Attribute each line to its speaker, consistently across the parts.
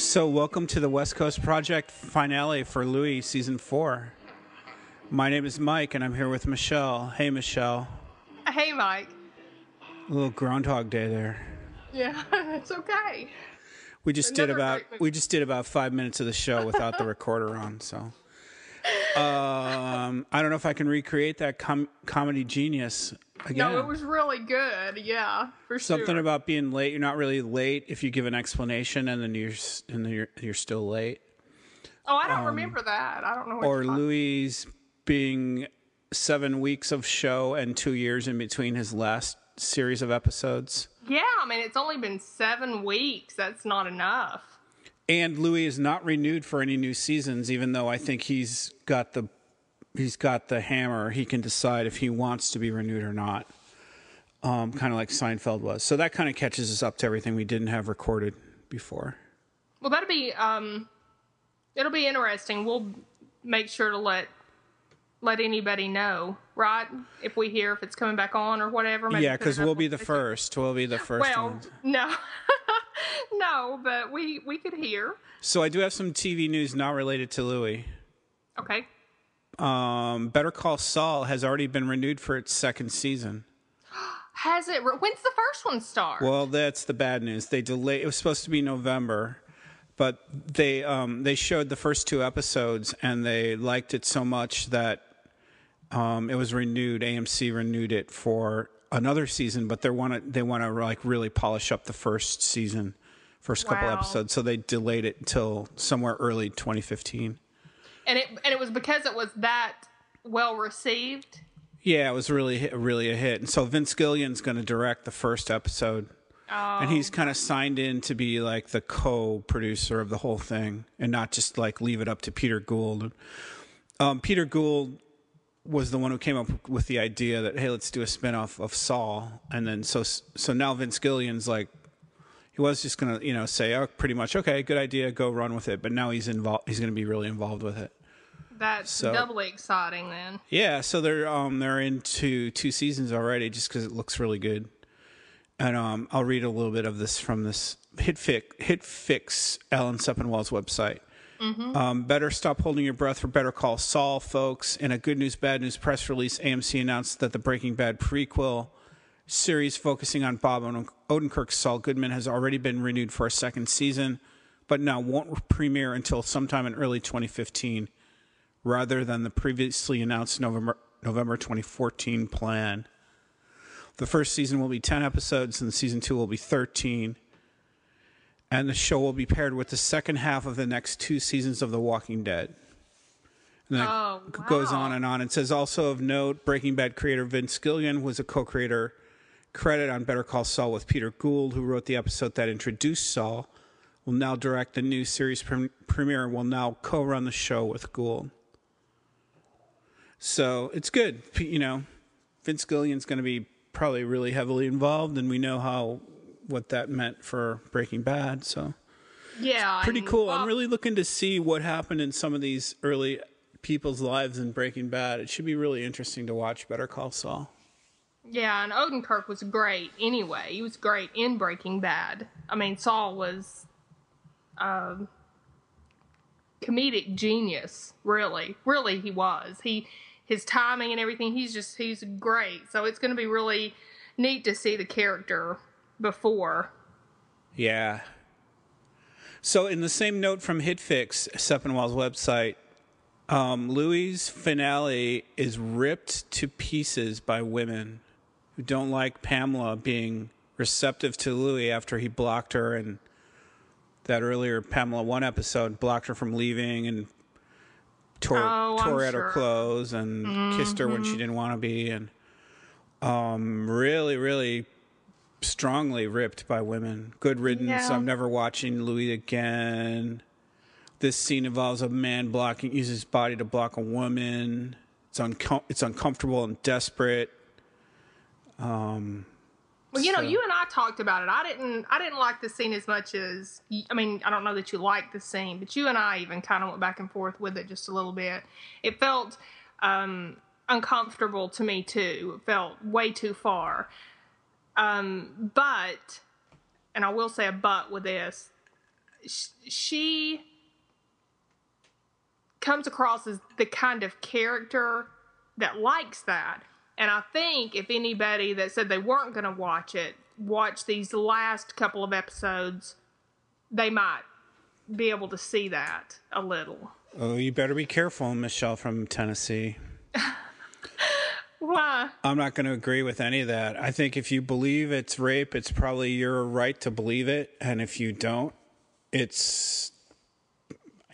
Speaker 1: So, welcome to the West Coast Project finale for Louis season four. My name is Mike, and I'm here with Michelle. Hey, Michelle.
Speaker 2: Hey, Mike.
Speaker 1: A little Groundhog Day there.
Speaker 2: Yeah, it's okay.
Speaker 1: We just did about we just did about five minutes of the show without the recorder on. So, um, I don't know if I can recreate that com- comedy genius again.
Speaker 2: No, it was really good. Yeah, for sure.
Speaker 1: Something
Speaker 2: sure.
Speaker 1: about being late. You're not really late if you give an explanation, and then you're and then you're you're still late.
Speaker 2: oh, I don't um, remember that. I don't know. What
Speaker 1: or Louis being seven weeks of show and two years in between his last series of episodes.
Speaker 2: Yeah, I mean, it's only been seven weeks. That's not enough.
Speaker 1: And Louis is not renewed for any new seasons, even though I think he's got the he's got the hammer. He can decide if he wants to be renewed or not. Um, kind of like Seinfeld was. So that kind of catches us up to everything we didn't have recorded before.
Speaker 2: Well, that'll be um, it'll be interesting. We'll make sure to let let anybody know, right? If we hear if it's coming back on or whatever.
Speaker 1: yeah, because we'll be the first. We'll be the first
Speaker 2: Well, no, no, but we we could hear.
Speaker 1: So I do have some TV news not related to Louis.
Speaker 2: Okay.
Speaker 1: Um, Better Call Saul has already been renewed for its second season.
Speaker 2: Has it? When's the first one start?
Speaker 1: Well, that's the bad news. They delay. It was supposed to be November, but they um, they showed the first two episodes and they liked it so much that um, it was renewed. AMC renewed it for another season, but they want to they want to like really polish up the first season, first couple
Speaker 2: Wow.
Speaker 1: episodes. So they delayed it until somewhere early 2015.
Speaker 2: And it and it was because it was that well received.
Speaker 1: Yeah, it was really really a hit. And so Vince Gilligan's going to direct the first episode. And he's kind of signed in to be like the co-producer of the whole thing and not just like leave it up to Peter Gould. Um, Peter Gould was the one who came up with the idea that hey, let's do a spin-off of Saul. And then so so now Vince Gilligan's like he was just going to, you know, say, "Oh, pretty much okay, good idea, go run with it." But now he's involved he's going to be really involved with it.
Speaker 2: That's
Speaker 1: So-
Speaker 2: doubly exciting then.
Speaker 1: Yeah, so they're um they're into two seasons already just because it looks really good. And um I'll read a little bit of this from this HitFix HitFix Alan Sepinwall's website. Um, better stop holding your breath for Better Call Saul, folks. In a good news, bad news press release, AMC announced that the Breaking Bad prequel series focusing on Bob Odenkirk's Saul Goodman has already been renewed for a second season, but now won't premiere until sometime in early 2015 rather than the previously announced November November 2014 plan. The first season will be 10 episodes and season 2 will be 13. And the show will be paired with the second half of the next two seasons of The Walking Dead. And then
Speaker 2: Oh,
Speaker 1: it goes
Speaker 2: wow.
Speaker 1: on and on. It says also of note, Breaking Bad creator Vince Gilligan was a co-creator credit on Better Call Saul with Peter Gould, who wrote the episode that introduced Saul. Will now direct the new series prem- premiere and will now co-run the show with Gould. So it's good. You know, Vince Gilligan's going to be probably really heavily involved, and we know how what that meant for Breaking Bad. So
Speaker 2: Yeah,
Speaker 1: pretty
Speaker 2: and
Speaker 1: cool.
Speaker 2: Bob-
Speaker 1: I'm really looking to see what happened in some of these early people's lives in Breaking Bad. It should be really interesting to watch Better Call Saul.
Speaker 2: Yeah, and Odenkirk was great anyway. He was great in Breaking Bad. I mean, Saul was um, comedic genius. Really, really, he was. He his timing and everything. He's just he's great. So it's going to be really neat to see the character before.
Speaker 1: Yeah. So, in the same note from HitFix, Sepinwall's website, um, Louis' finale is ripped to pieces by women who don't like Pamela being receptive to Louis after he blocked her and that earlier Pamela one episode blocked her from leaving and tore,
Speaker 2: Oh, I'm
Speaker 1: tore at her clothes and kissed her when she didn't want to be and um, really, really strongly ripped by women. Good riddance.
Speaker 2: Yeah.
Speaker 1: I'm never watching Louis again. This scene involves a man blocking, uses his body to block a woman. It's uncom- it's uncomfortable and desperate.
Speaker 2: Well, you know,
Speaker 1: So-
Speaker 2: you and I talked about it. I didn't. I didn't like the scene as much as. I mean, I don't know that you liked the scene, but you and I even kind of went back and forth with it just a little bit. It felt um, uncomfortable to me too. It felt way too far. Um, but, and I will say a but with this. sh- she comes across as the kind of character that likes that. And I think if anybody that said they weren't going to watch it, watch these last couple of episodes, they might be able to see that a little.
Speaker 1: Oh, you better be careful, Michelle from Tennessee.
Speaker 2: Why?
Speaker 1: I'm not going to agree with any of that. I think if you believe it's rape, it's probably your right to believe it. And if you don't, it's,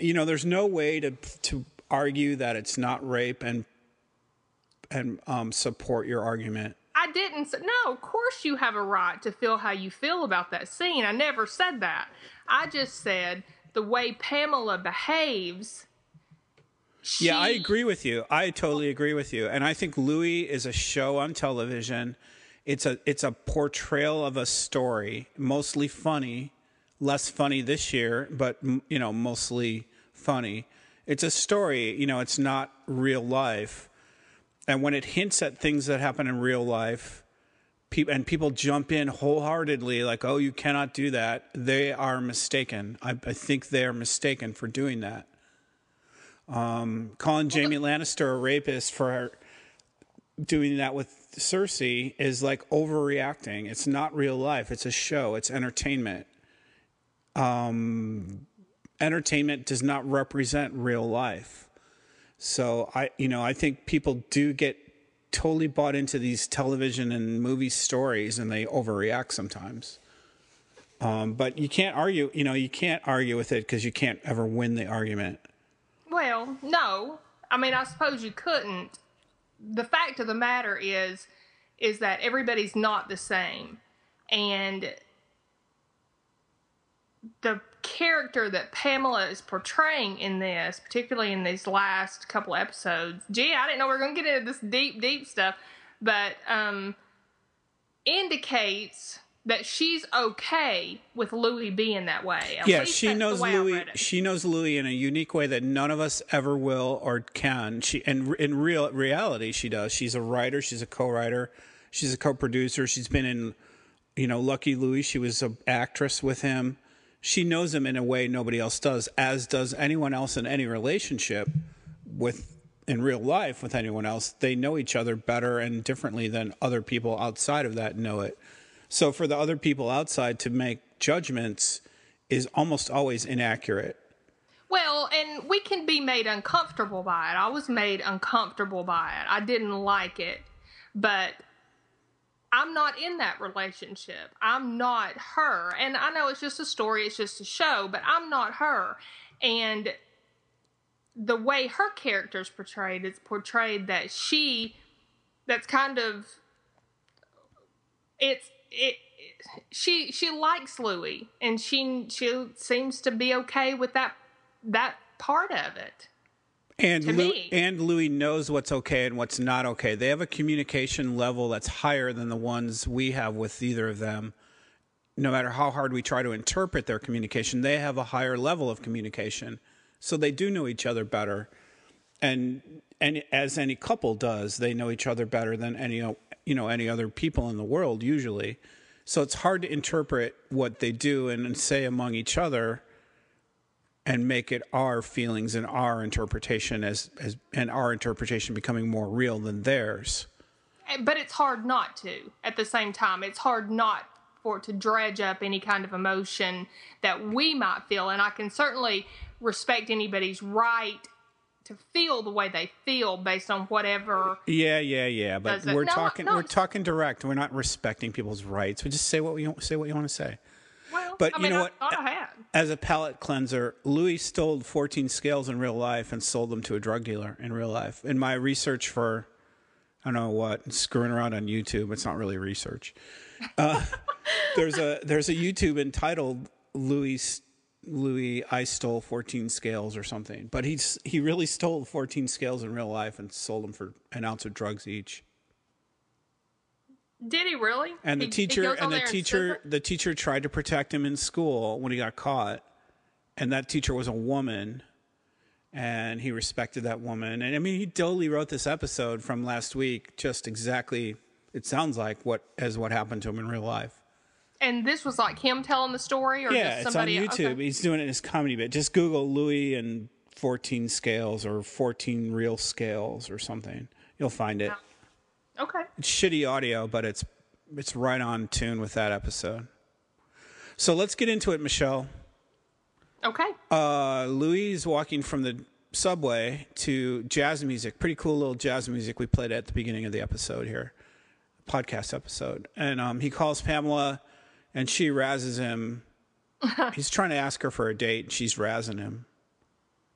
Speaker 1: you know, there's no way to, to argue that it's not rape and, and um, support your argument.
Speaker 2: I didn't say, no, of course you have a right to feel how you feel about that scene. I never said that. I just said the way Pamela behaves. She,
Speaker 1: Yeah, I agree with you. I totally agree with you. And I think Louis is a show on television. It's a it's a portrayal of a story, mostly funny, less funny this year, but you know, mostly funny. It's a story, you know, it's not real life. And when it hints at things that happen in real life, people and people jump in wholeheartedly like, "Oh, you cannot do that." They are mistaken. I, I think they are mistaken for doing that calling Jamie Lannister a rapist for doing that with Cersei is like overreacting. It's not real life. It's a show. It's entertainment. Um, entertainment does not represent real life. So I, you know, I think people do get totally bought into these television and movie stories, and they overreact sometimes. Um, but you can't argue. You know, you can't argue with it because you can't ever win the argument.
Speaker 2: Well, no. I mean, I suppose you couldn't. The fact of the matter is, is that everybody's not the same, and the character that Pamela is portraying in this, particularly in these last couple episodes. Gee, I didn't know we were going to get into this deep, deep stuff, but um, indicates that she's okay with Louis being that way. At
Speaker 1: yeah, she knows Louis. She knows Louis in a unique way that none of us ever will or can. She and in real reality, she does. She's a writer. She's a co-writer. She's a co-producer. She's been in, you know, Lucky Louie. She was an actress with him. She knows him in a way nobody else does, as does anyone else in any relationship with in real life with anyone else. They know each other better and differently than other people outside of that know it. So for the other people outside to make judgments is almost always inaccurate.
Speaker 2: Well, and we can be made uncomfortable by it. I was made uncomfortable by it. I didn't like it. But I'm not in that relationship. I'm not her. And I know it's just a story, it's just a show, but I'm not her. And the way her character's portrayed, it's portrayed that she that's kind of it's it she she likes Louis and she she seems to be okay with that that part of it.
Speaker 1: And Lou, and Louis knows what's okay and what's not okay. They have a communication level that's higher than the ones we have with either of them. No matter how hard we try to interpret their communication, they have a higher level of communication. So they do know each other better. And and as any couple does, they know each other better than any you know any other people in the world usually. So it's hard to interpret what they do and, and say among each other and make it our feelings and our interpretation as, as and our interpretation becoming more real than theirs.
Speaker 2: But it's hard not to at the same time. It's hard not for it to dredge up any kind of emotion that we might feel. And I can certainly respect anybody's right to feel the way they feel based on whatever
Speaker 1: Yeah, yeah, yeah. But we're
Speaker 2: No,
Speaker 1: talking
Speaker 2: no,
Speaker 1: we're talking direct. We're not respecting people's rights. We just say what we say what you want to say.
Speaker 2: Well
Speaker 1: But
Speaker 2: I
Speaker 1: you
Speaker 2: mean,
Speaker 1: know
Speaker 2: I
Speaker 1: what?
Speaker 2: I had.
Speaker 1: As a palate cleanser, Louis stole 14 scales in real life and sold them to a drug dealer in real life. In my research for, I don't know what, screwing around on YouTube, it's not really research. Uh, there's a there's a YouTube entitled Louis Louis I stole 14 scales or something, but he's he really stole 14 scales in real life and sold them for an ounce of drugs each.
Speaker 2: Did he really?
Speaker 1: And the
Speaker 2: He- he
Speaker 1: teacher
Speaker 2: on
Speaker 1: and the teacher
Speaker 2: it?
Speaker 1: the teacher tried to protect him in school when he got caught. And that teacher was a woman and he respected that woman. And I mean he totally wrote this episode from last week just exactly it sounds like what as what happened to him in real life.
Speaker 2: And this was like him telling the story, or
Speaker 1: Yeah,
Speaker 2: just
Speaker 1: it's on
Speaker 2: somebody?
Speaker 1: YouTube.
Speaker 2: Okay.
Speaker 1: He's doing it in his comedy bit. Just Google Louis and 14 scales or 14 real scales or something. You'll find it.
Speaker 2: Okay.
Speaker 1: It's shitty audio, but it's it's right on tune with that episode. So let's get into it, Michelle.
Speaker 2: Okay.
Speaker 1: Uh, Louis walking from the subway to jazz music. Pretty cool little jazz music we played at the beginning of the episode here, podcast episode. And um, he calls Pamela, and she razzes him. He's trying to ask her for a date, and she's razzing him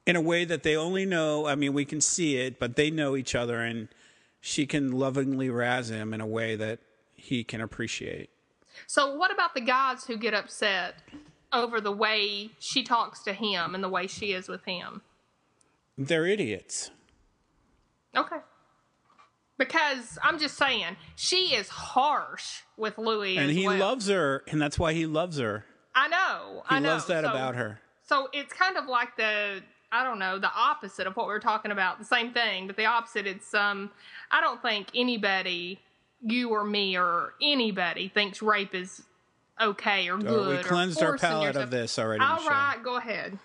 Speaker 1: in a way that they only know. I mean, we can see it, but they know each other, and she can lovingly razz him in a way that he can appreciate.
Speaker 2: So, what about the guys who get upset over the way she talks to him and the way she is with him?
Speaker 1: They're idiots.
Speaker 2: Okay. Because I'm just saying, she is harsh with Louis.
Speaker 1: And he
Speaker 2: well.
Speaker 1: loves her, and that's why he loves her.
Speaker 2: I know.
Speaker 1: He
Speaker 2: I know.
Speaker 1: loves that
Speaker 2: So-
Speaker 1: about her.
Speaker 2: So it's kind of like the I don't know the opposite of what we are talking about. The same thing, but the opposite. It's um I don't think anybody, you or me or anybody, thinks rape is okay or
Speaker 1: Uh,
Speaker 2: good.
Speaker 1: we
Speaker 2: or
Speaker 1: cleansed our palate of this already.
Speaker 2: All
Speaker 1: Michelle.
Speaker 2: right, go ahead.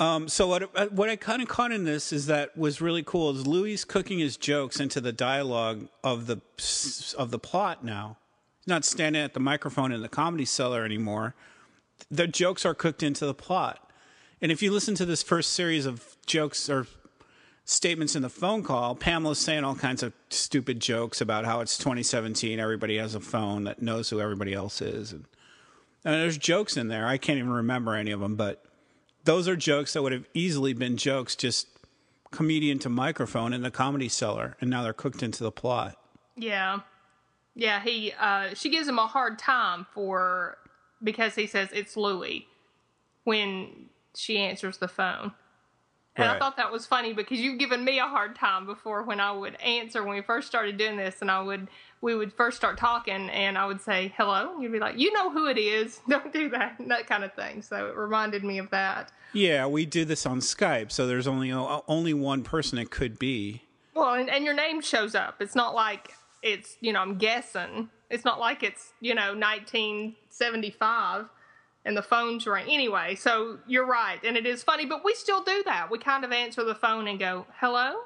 Speaker 1: Um, so what uh, what I kind of caught in this is that was really cool is Louis cooking his jokes into the dialogue of the of the plot now. He's not standing at the microphone in the comedy cellar anymore. The jokes are cooked into the plot. And if you listen to this first series of jokes or statements in the phone call, Pamela's saying all kinds of stupid jokes about how it's 2017, everybody has a phone that knows who everybody else is, and, and there's jokes in there. I can't even remember any of them, but those are jokes that would have easily been jokes just comedian to microphone in the comedy cellar, and now they're cooked into the plot.
Speaker 2: Yeah, yeah. He uh, she gives him a hard time for because he says it's Louis when she answers the phone. And I thought that was funny because you've given me a hard time before when I would answer when we first started doing this, and I would we would first start talking, and I would say hello, and you'd be like, "You know who it is? Don't do that," and that kind of thing. So it reminded me of that.
Speaker 1: Yeah, we do this on Skype, so there's only uh, only one person it could be.
Speaker 2: Well, and, and your name shows up. It's not like it's you know I'm guessing. It's not like it's you know 1975 and the phone's ring. Anyway, so you're right, and it is funny, but we still do that. We kind of answer the phone and go hello,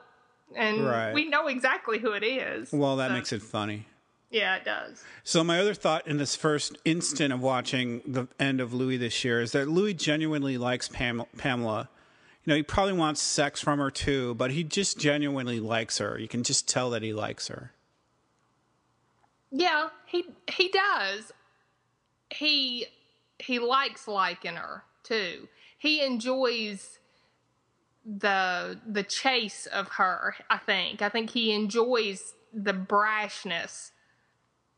Speaker 2: and
Speaker 1: Right.
Speaker 2: we know exactly who it is.
Speaker 1: Well, that
Speaker 2: So,
Speaker 1: makes it funny.
Speaker 2: yeah, it does.
Speaker 1: So my other thought in this first instant of watching the end of Louis this year is that Louis genuinely likes Pam- Pamela. You know, he probably wants sex from her too, but he just genuinely likes her. You can just tell that he likes her.
Speaker 2: Yeah, he he does. He he likes liking her too. He enjoys the the chase of her, I think. I think he enjoys the brashness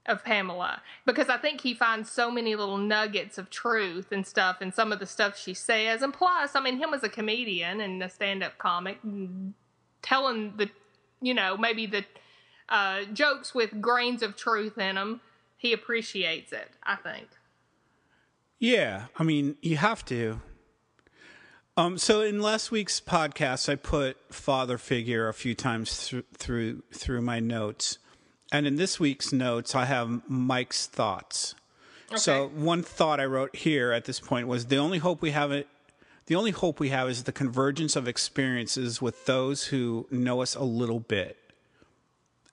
Speaker 2: of Pamela because I think he finds so many little nuggets of truth and stuff in some of the stuff she says. And plus, I mean, him as a comedian and a stand-up comic, telling the, you know, maybe the uh, jokes with grains of truth in them, he appreciates it. I think.
Speaker 1: Yeah, I mean, you have to. Um, so in last week's podcast, I put father figure a few times through through through my notes, and in this week's notes, I have Mike's thoughts. So one thought I wrote here at this point was the only hope we have it. The only hope we have is the convergence of experiences with those who know us a little bit,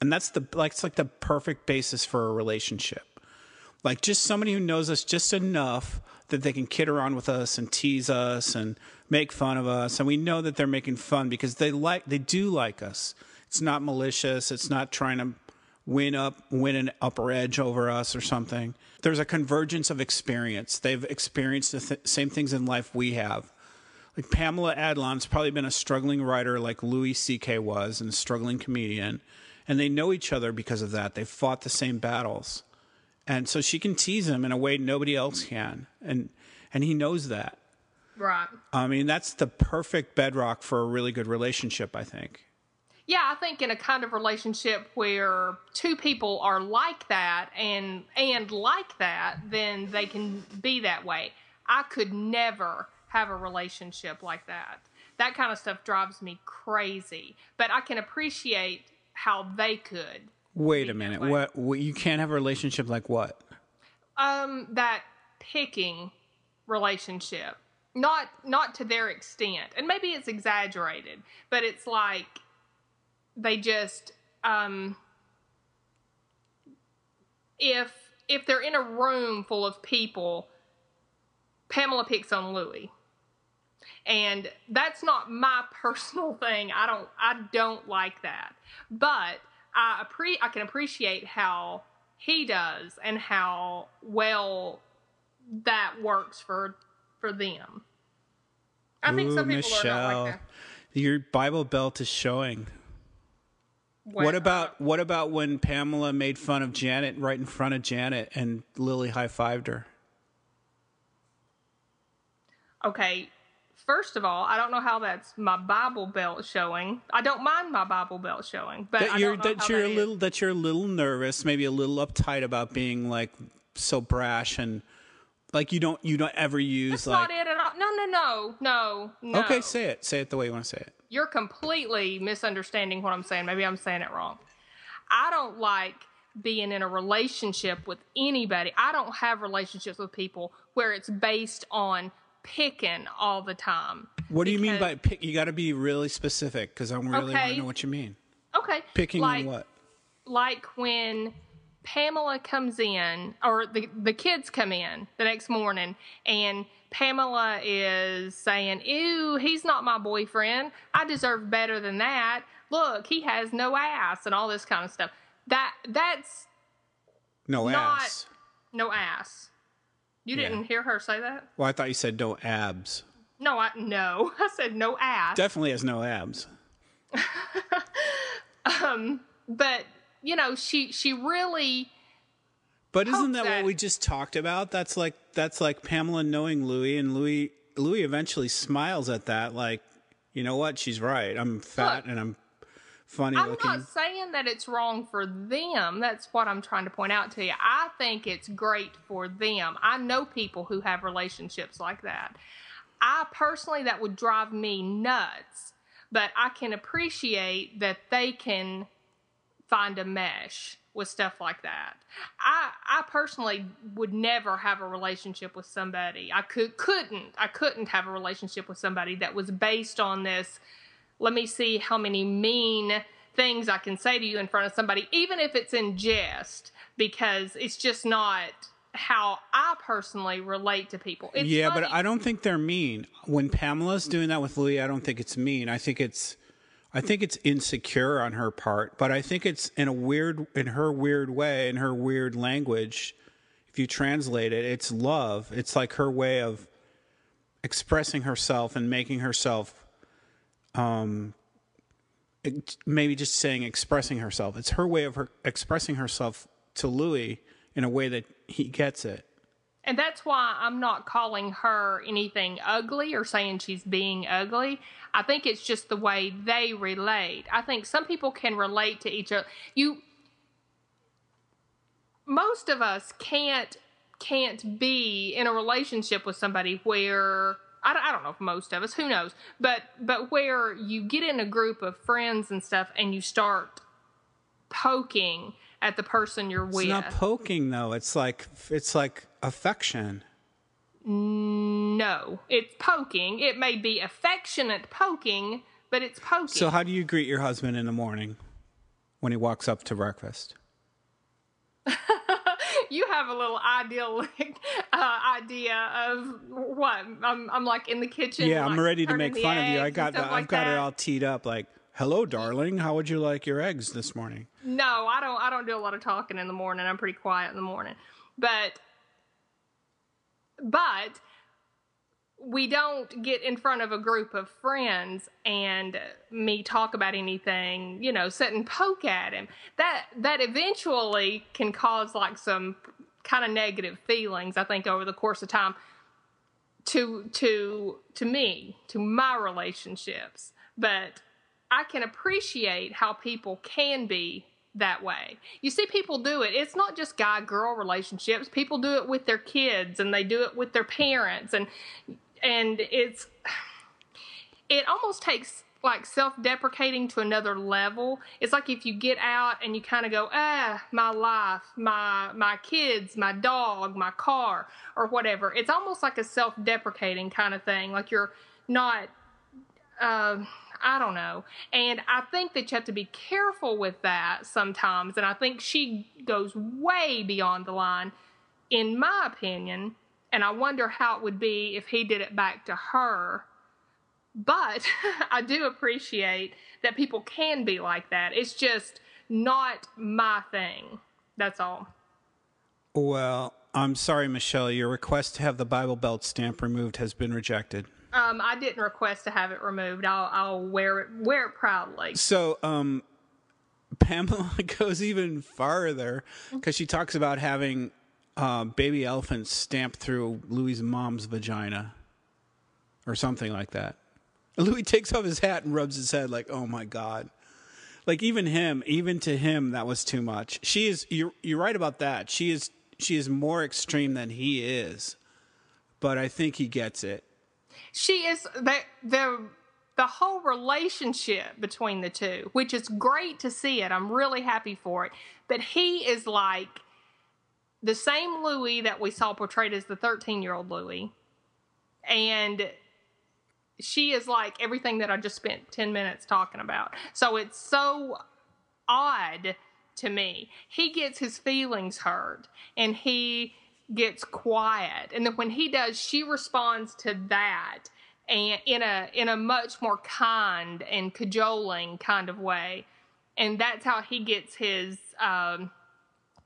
Speaker 1: and that's the like it's like the perfect basis for a relationship like just somebody who knows us just enough that they can kid around with us and tease us and make fun of us and we know that they're making fun because they like they do like us it's not malicious it's not trying to win up win an upper edge over us or something there's a convergence of experience they've experienced the th- same things in life we have like Pamela Adlon's probably been a struggling writer like Louis C.K. was and a struggling comedian. And they know each other because of that. They've fought the same battles. And so she can tease him in a way nobody else can. And and he knows that.
Speaker 2: Right.
Speaker 1: I mean, that's the perfect bedrock for a really good relationship, I think.
Speaker 2: Yeah, I think in a kind of relationship where two people are like that and and like that, then they can be that way. I could never have a relationship like that. That kind of stuff drives me crazy. But I can appreciate how they could.
Speaker 1: Wait a minute. What, what you can't have a relationship like what?
Speaker 2: Um, that picking relationship, not not to their extent, and maybe it's exaggerated, but it's like they just um, if if they're in a room full of people, Pamela picks on Louis. And that's not my personal thing. I don't I don't like that. But I appre- I can appreciate how he does and how well that works for for them. I think
Speaker 1: Ooh,
Speaker 2: some people are not like that.
Speaker 1: your Bible belt is showing.
Speaker 2: When-
Speaker 1: What about what about when Pamela made fun of Janet right in front of Janet and Lily high fived her?
Speaker 2: Okay, first of all, I don't know how that's my Bible belt showing. I don't mind my Bible belt showing, but
Speaker 1: That you're that you're
Speaker 2: that
Speaker 1: a
Speaker 2: is.
Speaker 1: little that you're a little nervous, maybe a little uptight about being like so brash and like you don't you don't ever use
Speaker 2: That's
Speaker 1: like
Speaker 2: not it at all. No, no, no, no, no.
Speaker 1: Okay, say it. Say it the way you want to say it.
Speaker 2: You're completely misunderstanding what I'm saying. Maybe I'm saying it wrong. I don't like being in a relationship with anybody. I don't have relationships with people where it's based on picking all the time.
Speaker 1: What do you mean by pick? You got to be really specific because I really want
Speaker 2: Okay.
Speaker 1: to know what you mean.
Speaker 2: Okay.
Speaker 1: Picking
Speaker 2: like,
Speaker 1: on what?
Speaker 2: like when Pamela comes in, or the the kids come in the next morning, and Pamela is saying, "Ew, he's not my boyfriend. I deserve better than that. Look, he has no ass and all this kind of stuff." That that's
Speaker 1: No ass.
Speaker 2: no ass. You
Speaker 1: Yeah.
Speaker 2: didn't hear her say that?
Speaker 1: Well, I thought you said no abs.
Speaker 2: No, I no. I said no ass.
Speaker 1: Definitely has no abs.
Speaker 2: Um, but you know, she she really
Speaker 1: But isn't that,
Speaker 2: that-
Speaker 1: what we just talked about? That's like that's like Pamela knowing Louis, and Louis Louis eventually smiles at that, like, you know what? She's right. I'm fat
Speaker 2: Look,
Speaker 1: and I'm funny
Speaker 2: I'm
Speaker 1: looking.
Speaker 2: not saying that it's wrong for them. That's what I'm trying to point out to you. I think it's great for them. I know people who have relationships like that. I personally, that would drive me nuts, but I can appreciate that they can find a mesh with stuff like that. I I personally would never have a relationship with somebody. I could couldn't I couldn't have a relationship with somebody that was based on this let me see how many mean things I can say to you in front of somebody, even if it's in jest, because it's just not how I personally relate to people. It's
Speaker 1: yeah, but I don't think they're mean. When Pamela's doing that with Lee, I don't think it's mean. I think it's I think it's insecure on her part, but I think it's in a weird in her weird way, in her weird language. If you translate it, it's love. It's like her way of expressing herself and making herself um maybe just saying expressing herself. It's her way of her expressing herself to Louis in a way that he gets it.
Speaker 2: And that's why I'm not calling her anything ugly or saying she's being ugly. I think it's just the way they relate. I think some people can relate to each other. You most of us can't can't be in a relationship with somebody where I don't, I don't know if most of us who knows but but where you get in a group of friends and stuff and you start poking at the person you're with
Speaker 1: It's not poking though. It's like it's like affection.
Speaker 2: No, it's poking. It may be affectionate poking, but it's poking.
Speaker 1: So how do you greet your husband in the morning when he walks up to breakfast?
Speaker 2: you have a little idyllic uh, idea of what I'm. I'm like in the kitchen.
Speaker 1: Yeah, I'm
Speaker 2: like,
Speaker 1: ready to make fun of you. I got the, I've
Speaker 2: like
Speaker 1: got it all teed up like, "Hello, darling. How would you like your eggs this morning?"
Speaker 2: No, I don't. I don't do a lot of talking in the morning. I'm pretty quiet in the morning, but but we don't get in front of a group of friends and me talk about anything, you know, sit and poke at him. That that eventually can cause like some kind of negative feelings, I think, over the course of time to to to me, to my relationships. But I can appreciate how people can be that way. You see people do it. It's not just guy girl relationships. People do it with their kids and they do it with their parents and and it's it almost takes like self-deprecating to another level. It's like if you get out and you kind of go, ah, my life, my my kids, my dog, my car, or whatever. It's almost like a self-deprecating kind of thing. Like you're not. Um, I don't know. And I think that you have to be careful with that sometimes. And I think she goes way beyond the line, in my opinion. And I wonder how it would be if he did it back to her. But I do appreciate that people can be like that. It's just not my thing. That's all.
Speaker 1: Well, I'm sorry, Michelle. Your request to have the Bible Belt stamp removed has been rejected.
Speaker 2: Um, I didn't request to have it removed. I'll, I'll wear it wear it proudly.
Speaker 1: So, um, Pamela goes even farther because she talks about having uh, baby elephant stamped through Louis' mom's vagina or something like that. Louis takes off his hat and rubs his head like, "Oh my god." Like even him, even to him that was too much. She is you're you're right about that. She is she is more extreme than he is. But I think he gets it.
Speaker 2: She is the the the whole relationship between the two, which is great to see it. I'm really happy for it. But he is like the same Louis that we saw portrayed as the 13 year old Louis. And she is like everything that I just spent 10 minutes talking about. So it's so odd to me. He gets his feelings hurt and he gets quiet. And then when he does, she responds to that and in a in a much more kind and cajoling kind of way. And that's how he gets his um,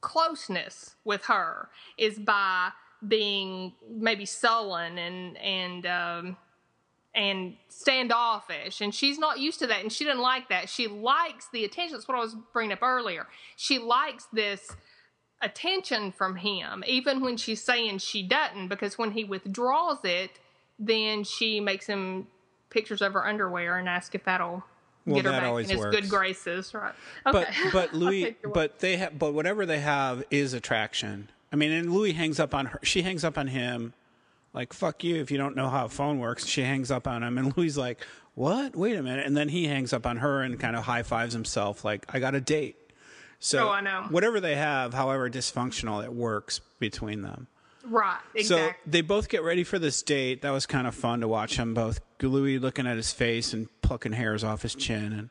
Speaker 2: closeness with her is by being maybe sullen and and um, and standoffish. And she's not used to that and she didn't like that. She likes the attention. That's what i was bringing up earlier. She likes this attention from him even when she's saying she doesn't because when he withdraws it then she makes him pictures of her underwear and asks if that'll
Speaker 1: Well,
Speaker 2: get her
Speaker 1: that
Speaker 2: back
Speaker 1: always
Speaker 2: in his
Speaker 1: works.
Speaker 2: good graces right
Speaker 1: But
Speaker 2: okay
Speaker 1: but
Speaker 2: I'll
Speaker 1: Louis
Speaker 2: take your word.
Speaker 1: but they have but whatever they have is attraction. I mean, and Louis hangs up on her. She hangs up on him, like "fuck you" if you don't know how a phone works. She hangs up on him, and Louis like, "What? Wait a minute!" And then he hangs up on her and kind of high fives himself, like, "I got a date." So
Speaker 2: Oh, I know.
Speaker 1: whatever they have, however dysfunctional, it works between them.
Speaker 2: Right exactly
Speaker 1: So they both get ready for this date. That was kind of fun to watch them both. Louis looking at his face and plucking hairs off his chin,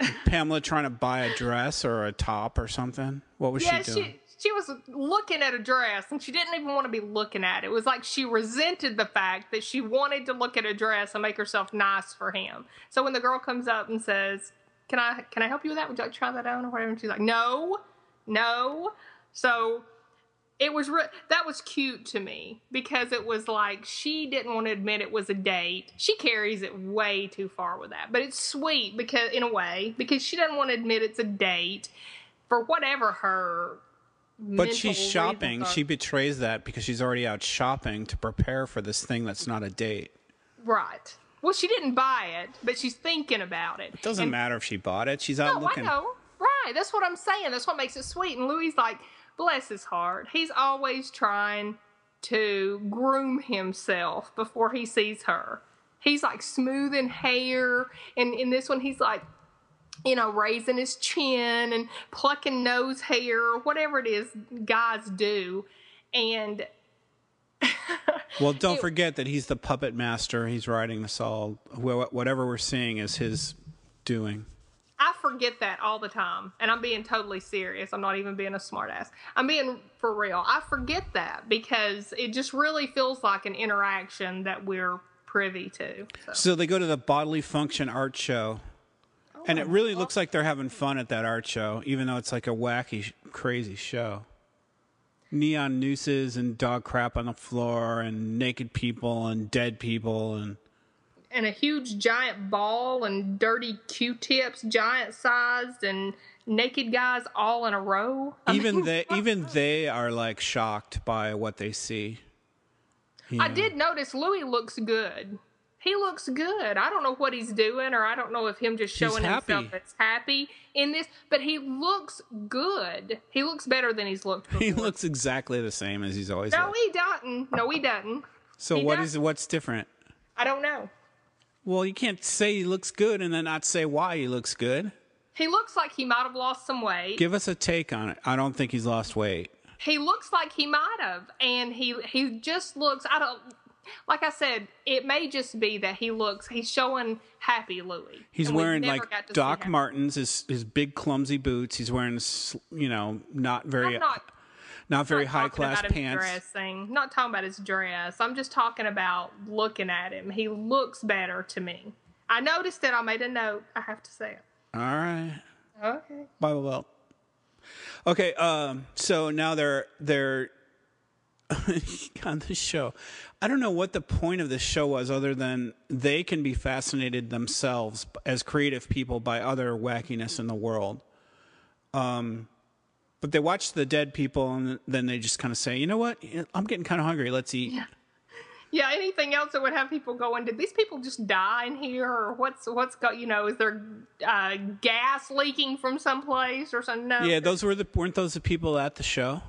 Speaker 1: and Pamela trying to buy a dress or a top or something. What was
Speaker 2: yeah,
Speaker 1: she doing?
Speaker 2: Yeah, she she was looking at a dress and she didn't even want to be looking at it. It was like she resented the fact that she wanted to look at a dress and make herself nice for him. So when the girl comes up and says, "Can I can I help you with that? Would you like to try that on or whatever?" And she's like, "No, no." So it was re- that was cute to me because it was like she didn't want to admit it was a date. She carries it way too far with that, but it's sweet because in a way because she doesn't want to admit it's a date for whatever her.
Speaker 1: but she's shopping. She betrays that because she's already out shopping to prepare for this thing that's not a date.
Speaker 2: right. Well, she didn't buy it, but she's thinking about it.
Speaker 1: It doesn't
Speaker 2: And-
Speaker 1: matter if she bought it. She's out
Speaker 2: No,
Speaker 1: looking.
Speaker 2: I know. Right. That's what I'm saying. That's what makes it sweet. And Louis like, bless his heart. He's always trying to groom himself before he sees her. He's like smoothing hair, and in this one, he's like, you know, raising his chin and plucking nose hair, or whatever it is guys do. And
Speaker 1: Well, don't
Speaker 2: It-
Speaker 1: forget that he's the puppet master. He's writing this all. Whatever we're seeing is his doing.
Speaker 2: I forget that all the time, and I'm being totally serious. I'm not even being a smartass. I'm being for real. I forget that because it just really feels like an interaction that we're privy to. So.
Speaker 1: So they go to the bodily function art show, oh, and it really looks like they're having fun at that art show, even though it's like a wacky, crazy show. Neon nooses and dog crap on the floor, and naked people and dead people, and
Speaker 2: And a huge giant ball and dirty Q-tips, giant sized, and naked guys all in a row. I
Speaker 1: even
Speaker 2: mean,
Speaker 1: they even they are like shocked by what they see. You
Speaker 2: I did notice Louis looks good. He looks good. I don't know what he's doing, or I don't know if him just showing
Speaker 1: happy.
Speaker 2: himself is happy in this, but he looks good. He looks better than he's looked before.
Speaker 1: He looks exactly the same as he's always
Speaker 2: no,
Speaker 1: looked.
Speaker 2: he doesn't. No, he doesn't.
Speaker 1: So
Speaker 2: he
Speaker 1: what
Speaker 2: does-
Speaker 1: is what's different?
Speaker 2: I don't know.
Speaker 1: Well, you can't say he looks good and then not say why he looks good.
Speaker 2: He looks like he might have lost some weight.
Speaker 1: Give us a take on it. I don't think he's lost weight.
Speaker 2: he looks like he might have, and he he just looks. I don't. Like I said, it may just be that he looks. He's showing happy Louis.
Speaker 1: He's wearing like
Speaker 2: got to see
Speaker 1: Doc Martens, his his big clumsy boots. He's wearing, you know, not very
Speaker 2: I'm not
Speaker 1: not very
Speaker 2: not
Speaker 1: high class pants.
Speaker 2: Dressing. Not talking about his dress. I'm just talking about looking at him. He looks better to me. I noticed it. I made a note. I have to say it.
Speaker 1: All right.
Speaker 2: Okay.
Speaker 1: Bible Belt. Okay, um, so now they're they're on the show. I don't know what the point of this show was, other than they can be fascinated themselves as creative people by other wackiness in the world. Um, but they watch the dead people, and then they just kind of say, "You know what? I'm getting kind of hungry. Let's eat."
Speaker 2: Yeah. Yeah, Anything else that would have people going? Did these people just die in here, or what's what's go? You know, is there uh, gas leaking from someplace or something? No.
Speaker 1: Yeah, those were the weren't those the people at the show?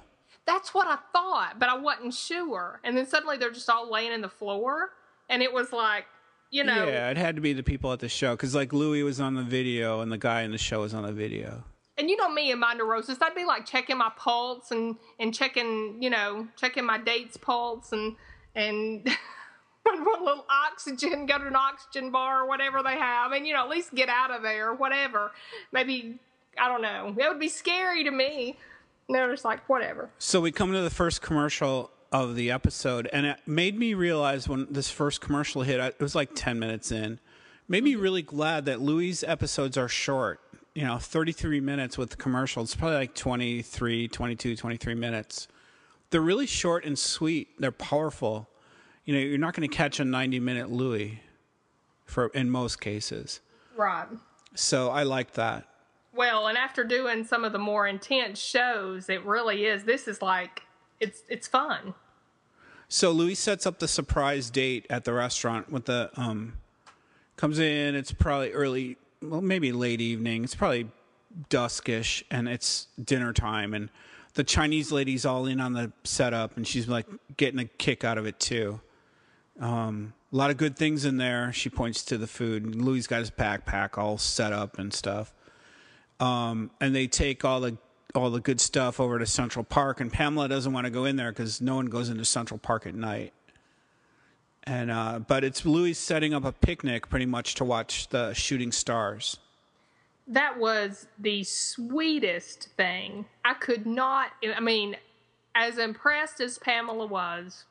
Speaker 2: That's what I thought, but I wasn't sure. And then suddenly they're just all laying in the floor, and it was like, you know,
Speaker 1: Yeah, it had to be the people at the show because like Louis was on the video and the guy in the show was on the video.
Speaker 2: And you know me and my neurosis, I'd be like checking my pulse and and checking, you know, checking my date's pulse and and one little oxygen, go to an oxygen bar or whatever they have, and you know, at least get out of there, or whatever. Maybe I don't know. It would be scary to me. And they're just like, whatever.
Speaker 1: So we come to the first commercial of the episode, and it made me realize when this first commercial hit, it was like 10 minutes in, made me really glad that Louis' episodes are short. You know, 33 minutes with the commercials, probably like 23, 22, 23 minutes. They're really short and sweet. They're powerful. You know, you're not going to catch a 90 minute Louis for in most cases.
Speaker 2: Right.
Speaker 1: So I like that.
Speaker 2: Well, and after doing some of the more intense shows, it really is. This is like it's it's fun.
Speaker 1: So Louis sets up the surprise date at the restaurant with the um comes in, it's probably early well, maybe late evening. It's probably duskish and it's dinner time and the Chinese lady's all in on the setup and she's like getting a kick out of it too. Um a lot of good things in there. She points to the food. Louis got his backpack all set up and stuff. Um, and they take all the all the good stuff over to Central Park, and Pamela doesn't want to go in there because no one goes into Central Park at night. And uh, but it's Louis setting up a picnic pretty much to watch the shooting stars.
Speaker 2: That was the sweetest thing. I could not. I mean, as impressed as Pamela was,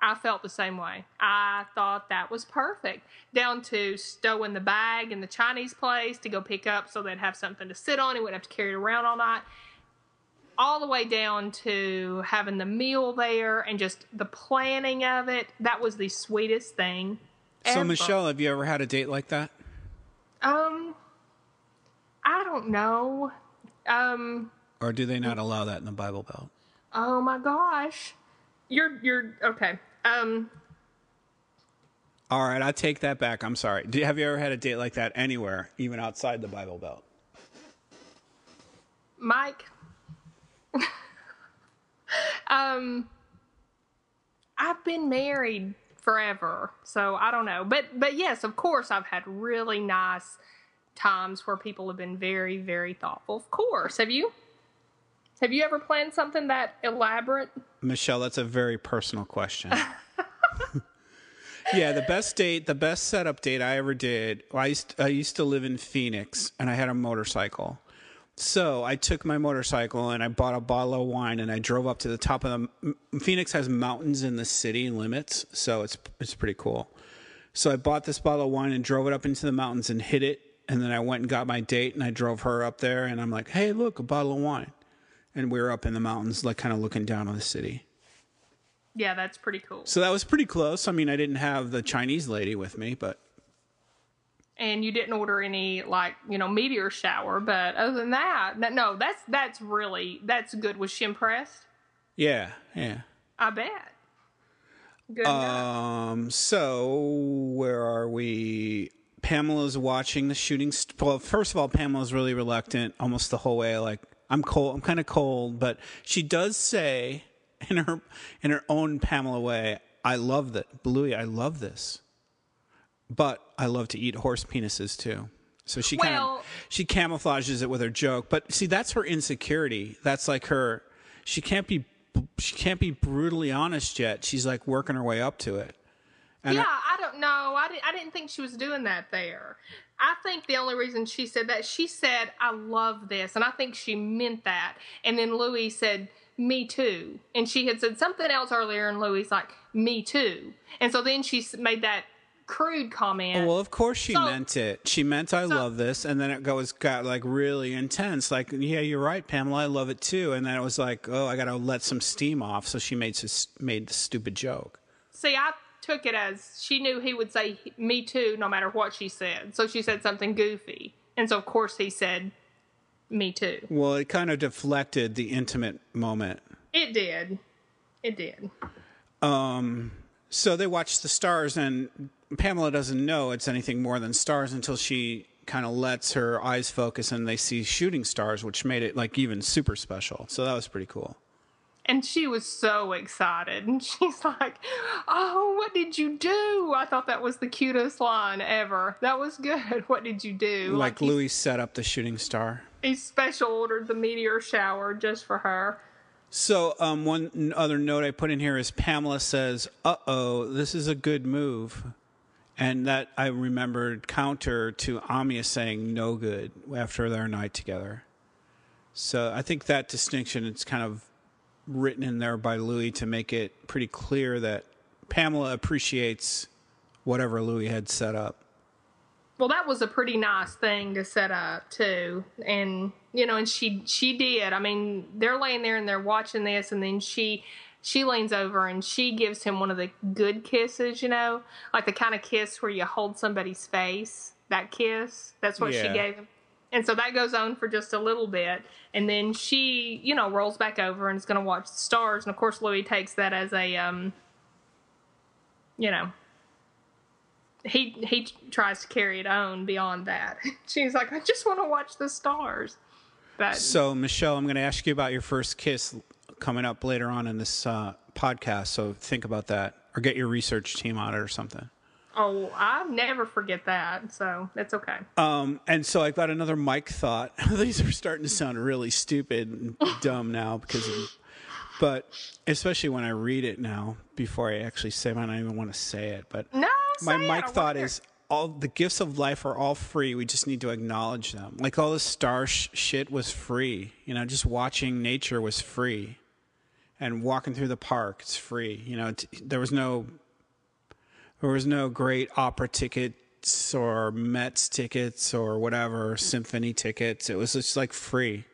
Speaker 2: I felt the same way. I thought that was perfect. Down to stowing the bag in the Chinese place to go pick up so they'd have something to sit on. He wouldn't have to carry it around all night. All the way down to having the meal there and just the planning of it. That was the sweetest thing.
Speaker 1: So
Speaker 2: ever.
Speaker 1: Michelle, have you ever had a date like that?
Speaker 2: Um, I don't know. Um,
Speaker 1: Or do they not allow that in the Bible Belt?
Speaker 2: oh my gosh. You're you're okay. Um,
Speaker 1: All right, I take that back. I'm sorry. Do, have you ever had a date like that anywhere, even outside the Bible Belt?
Speaker 2: Mike. um, I've been married forever, so I don't know. But but yes, of course, I've had really nice times where people have been very very thoughtful. Of course, have you? Have you ever planned something that elaborate?
Speaker 1: Michelle, that's a very personal question. yeah, the best date, the best setup date I ever did. I used I used to live in Phoenix, and I had a motorcycle. So I took my motorcycle and I bought a bottle of wine, and I drove up to the top of the. M- Phoenix has mountains in the city limits, so it's it's pretty cool. So I bought this bottle of wine and drove it up into the mountains and hid it. And then I went and got my date, and I drove her up there, and I'm like, "Hey, look, a bottle of wine." And we were up in the mountains, like kind of looking down on the city.
Speaker 2: Yeah, that's pretty cool.
Speaker 1: So that was pretty close. I mean, I didn't have the Chinese lady with me, but
Speaker 2: and you didn't order any like you know meteor shower but other than that that- no that's that's really that's good was she impressed
Speaker 1: yeah, yeah.
Speaker 2: i bet good enough.
Speaker 1: Um, so where are we? Pamela's watching the shooting. St- well, first of all, Pamela's really reluctant almost the whole way. Like, I'm cold. I'm kind of cold, but she does say in her in her own Pamela way, "I love that, Bluey. I love this." but I love to eat horse penises too. So she kind
Speaker 2: Well-
Speaker 1: of she camouflages it with her joke. But see, that's her insecurity. That's like her. She can't be she can't be brutally honest yet. She's like working her way up to it. And
Speaker 2: yeah, I don't know. I didn't. I didn't think she was doing that there. I think the only reason she said that she said, "I love this," and I think she meant that. And then Louis said, "Me too," and she had said something else earlier, and Louis like, "Me too," and so then she made that crude comment.
Speaker 1: Well, of course she
Speaker 2: So-
Speaker 1: meant it. She meant I love this, and then it goes got like really intense. Like, yeah, you're right, Pamela. I love it too. And then it was like, oh, I got to let some steam off. So she made made the stupid joke.
Speaker 2: See, I took it as she knew he would say "Me too" no matter what she said. So she said something goofy, and so of course he said "Me too."
Speaker 1: Well, it kind of deflected the intimate moment.
Speaker 2: It did. It did. Um.
Speaker 1: So they watch the stars, and Pamela doesn't know it's anything more than stars until she kind of lets her eyes focus and they see shooting stars, which made it like even super special. So that was pretty cool.
Speaker 2: And she was so excited. And she's like, Oh, what did you do? I thought that was the cutest line ever. That was good. What did you do?
Speaker 1: Like
Speaker 2: he,
Speaker 1: Louis set up the shooting star.
Speaker 2: he special ordered the meteor shower just for her.
Speaker 1: So, um, one other note I put in here is Pamela says, "Uh oh, this is a good move," and that I remembered counter to Amia saying "no good" after their night together. So, I think that distinction is kind of written in there by Louis to make it pretty clear that Pamela appreciates whatever Louis had set up.
Speaker 2: Well, that was a pretty nice thing to set up too, and you know, and she she did. I mean, they're laying there and they're watching this, and then she she leans over and she gives him one of the good kisses, you know, like the kind of kiss where you hold somebody's face. That kiss, that's what she gave him. And so that goes on for just a little bit, and then she, you know, rolls back over and is going to watch the stars. And of course, Louis takes that as a, um, you know, he he tries to carry it on beyond that. She's like, I just want to watch the stars. But
Speaker 1: So, Michelle, I'm going to ask you about your first kiss coming up later on in this uh, podcast. So, think about that, or get your research team on it or something.
Speaker 2: oh, I never forget that, so that's okay.
Speaker 1: Um, and so I've got another mic thought. These are starting to sound really stupid and dumb now because, of, but especially when I read it now before I actually say it, I don't even want to say it. But
Speaker 2: No,
Speaker 1: my
Speaker 2: it,
Speaker 1: thought is all the gifts of life are all free. We just need to acknowledge them. Like all the star sh- shit was free. You know, just watching nature was free, and walking through the park it's free. You know, there was no there was no great opera tickets or Mets tickets or whatever symphony tickets. It was just like free.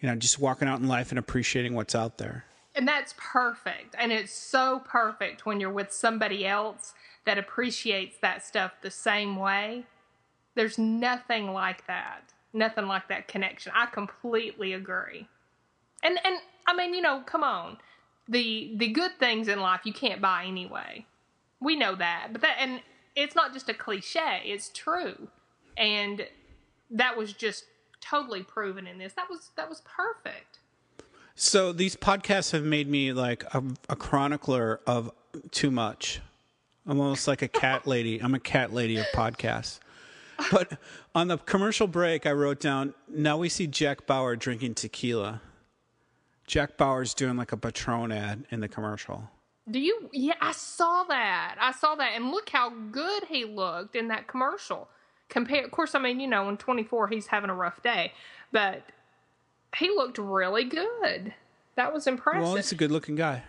Speaker 1: You know, just walking out in life and appreciating what's out there.
Speaker 2: And that's perfect. And it's so perfect when you're with somebody else that appreciates that stuff the same way. There's nothing like that. Nothing like that connection. I completely agree. And and I mean, you know, come on. The the good things in life you can't buy anyway. We know that. But that and it's not just a cliche, it's true. And that was just totally proven in this. That was that was perfect.
Speaker 1: So these podcasts have made me like a, a chronicler of too much. I'm almost like a cat lady. I'm a cat lady of podcasts. But on the commercial break, I wrote down now we see Jack Bauer drinking tequila. Jack Bauer's doing like a Patron ad in the commercial.
Speaker 2: Do you? Yeah, I saw that. I saw that, and look how good he looked in that commercial. Compare, of course, I mean, you know, in 24, he's having a rough day, but he looked really good. That was impressive.
Speaker 1: Well, he's a good looking guy.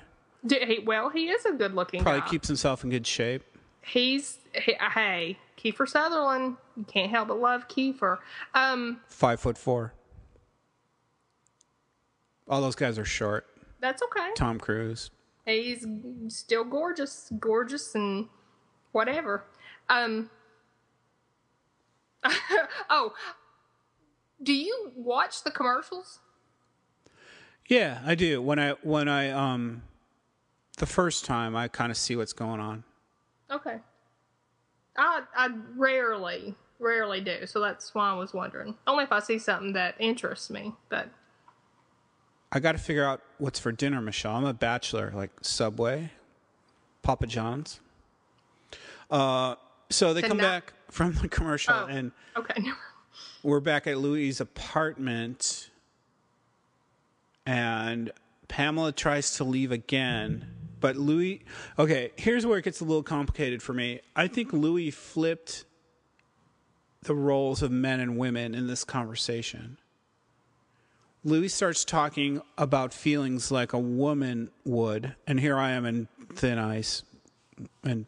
Speaker 2: He, well, he is a good-looking guy?
Speaker 1: Probably
Speaker 2: guy.
Speaker 1: keeps himself in good shape.
Speaker 2: he's he, hey, Kiefer Sutherland. You can't help but love Kiefer. Um,
Speaker 1: Five foot four. All those guys are short.
Speaker 2: that's okay.
Speaker 1: Tom Cruise.
Speaker 2: He's still gorgeous, gorgeous, and whatever. Um. oh, do you watch the commercials?
Speaker 1: Yeah, I do. When I when I um the first time I kind of see what's going on.
Speaker 2: Okay. I I rarely rarely do, so that's why I was wondering. Only if I see something that interests me. But
Speaker 1: I got to figure out what's for dinner, Michelle. I'm a bachelor, like Subway, Papa John's. Uh, So they come back from the commercial
Speaker 2: Oh.
Speaker 1: and
Speaker 2: Okay.
Speaker 1: we're back at Louis' apartment and Pamela tries to leave again. But Louis, okay, here's where it gets a little complicated for me. I think Louis flipped the roles of men and women in this conversation. Louis starts talking about feelings like a woman would, and here I am in thin ice, and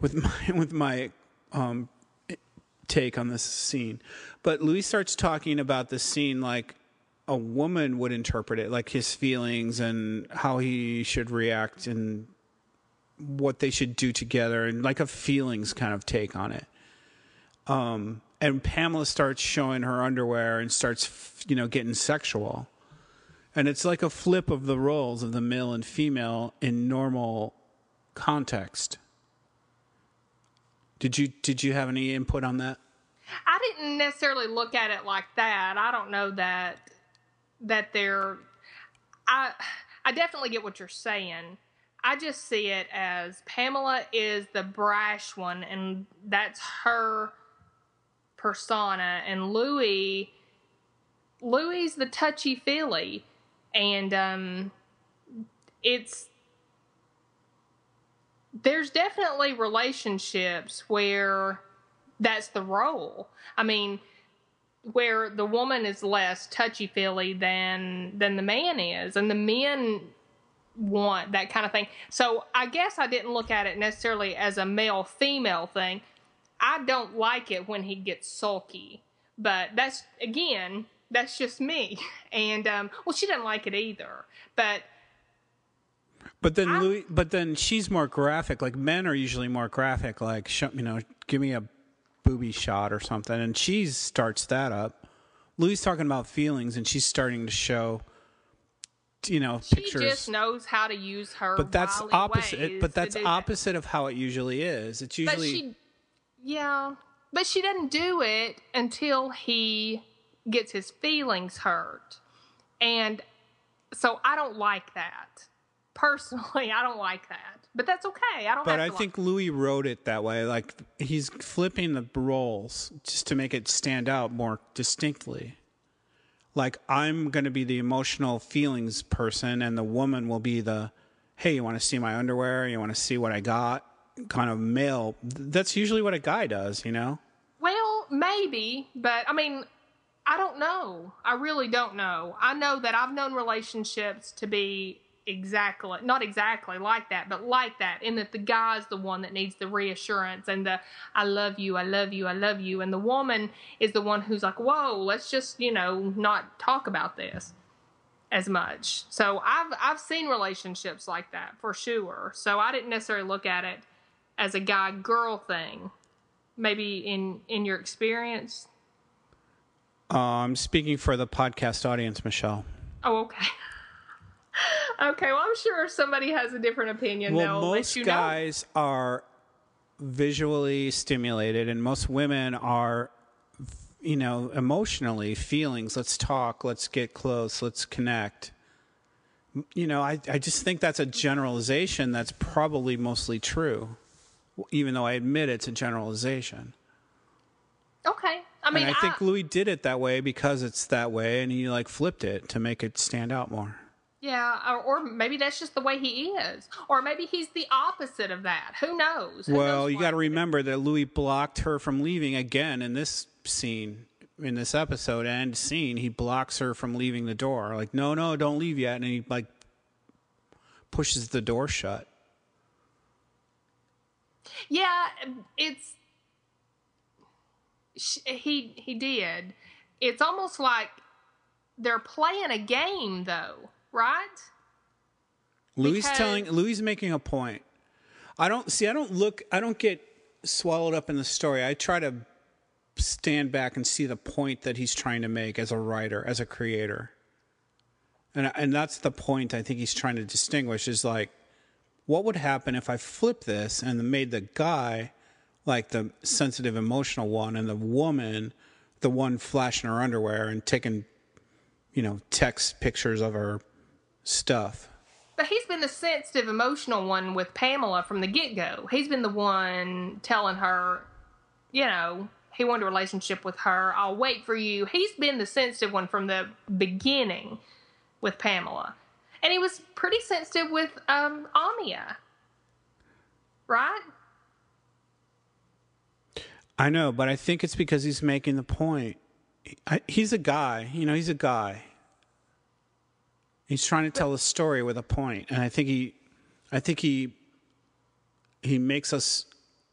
Speaker 1: with my with my um, take on this scene. But Louis starts talking about the scene like a woman would interpret it, like his feelings and how he should react and what they should do together, and like a feelings kind of take on it. Um, and Pamela starts showing her underwear and starts, you know, getting sexual. And it's like a flip of the roles of the male and female in normal context. Did you did you have any input on that?
Speaker 2: I didn't necessarily look at it like that. I don't know that that they're I I definitely get what you're saying. I just see it as Pamela is the brash one and that's her persona and Louis Louis the touchy feely and um it's there's definitely relationships where that's the role. I mean, where the woman is less touchy feely than than the man is, and the men want that kind of thing. So I guess I didn't look at it necessarily as a male female thing. I don't like it when he gets sulky, but that's again that's just me. And um, well, she doesn't like it either, but.
Speaker 1: But then Louis, but then she's more graphic. Like men are usually more graphic. Like show, you know, give me a booby shot or something, and she starts that up. Louis talking about feelings, and she's starting to show, you know,
Speaker 2: She
Speaker 1: pictures.
Speaker 2: just knows how to use her.
Speaker 1: but that's opposite. But that's
Speaker 2: do that.
Speaker 1: opposite of how it usually is. It's
Speaker 2: But
Speaker 1: usually
Speaker 2: she, yeah, but she doesn't do it until he gets his feelings hurt, and so I don't like that. Personally, I don't like that, but that's okay. I don't.
Speaker 1: But I think Louis wrote it that way. Like he's flipping the roles just to make it stand out more distinctly. Like I'm going to be the emotional feelings person, and the woman will be the, hey, you want to see my underwear? You want to see what I got? Kind of male. That's usually what a guy does, you know.
Speaker 2: Well, maybe, but I mean, I don't know. I really don't know. I know that I've known relationships to be exactly not exactly like that but like that in that the guy's the one that needs the reassurance and the i love you i love you i love you and the woman is the one who's like whoa let's just you know not talk about this as much so i've i've seen relationships like that for sure so i didn't necessarily look at it as a guy girl thing maybe in in your experience
Speaker 1: I'm speaking for the podcast audience, Michelle.
Speaker 2: oh okay okay well i'm sure if somebody has a different opinion
Speaker 1: Well, most
Speaker 2: you know
Speaker 1: guys are visually stimulated, and most women are, you know, emotionally feelings. Let's talk. Let's get close. Let's connect. You know, I, I just think that's a generalization that's probably mostly true, even though I admit it's a generalization.
Speaker 2: Okay. I mean,
Speaker 1: and I think Louis did it that way because it's that way, and he like flipped it to make it stand out more.
Speaker 2: yeah, or, or maybe that's just the way he is, or maybe he's the opposite of that. Who knows? Who
Speaker 1: Well,
Speaker 2: knows
Speaker 1: you got to remember that Louis blocked her from leaving again in this scene, in this episode and scene. He blocks her from leaving the door. Like, no, no, don't leave yet. And he like pushes the door shut.
Speaker 2: Yeah, it's he he did. It's almost like they're playing a game, though, right?
Speaker 1: Louis
Speaker 2: Because-
Speaker 1: telling Louis making a point. I don't see. I don't look. I don't get swallowed up in the story. I try to stand back and see the point that he's trying to make as a writer, as a creator. And and that's the point I think he's trying to distinguish is like what would happen if I flip this and made the guy like the sensitive emotional one and the woman the one flashing her underwear and taking you know text pictures of her stuff.
Speaker 2: but he's been the sensitive, emotional one with Pamela from the get go. He's been the one telling her, you know, he wanted a relationship with her. I'll wait for you. He's been the sensitive one from the beginning with Pamela. And he was pretty sensitive with um, Amia. Right?
Speaker 1: I know, but I think it's because he's making the point. He's a guy, you know, he's a guy. He's trying to tell a story with a point, and I think he, I think he, he makes us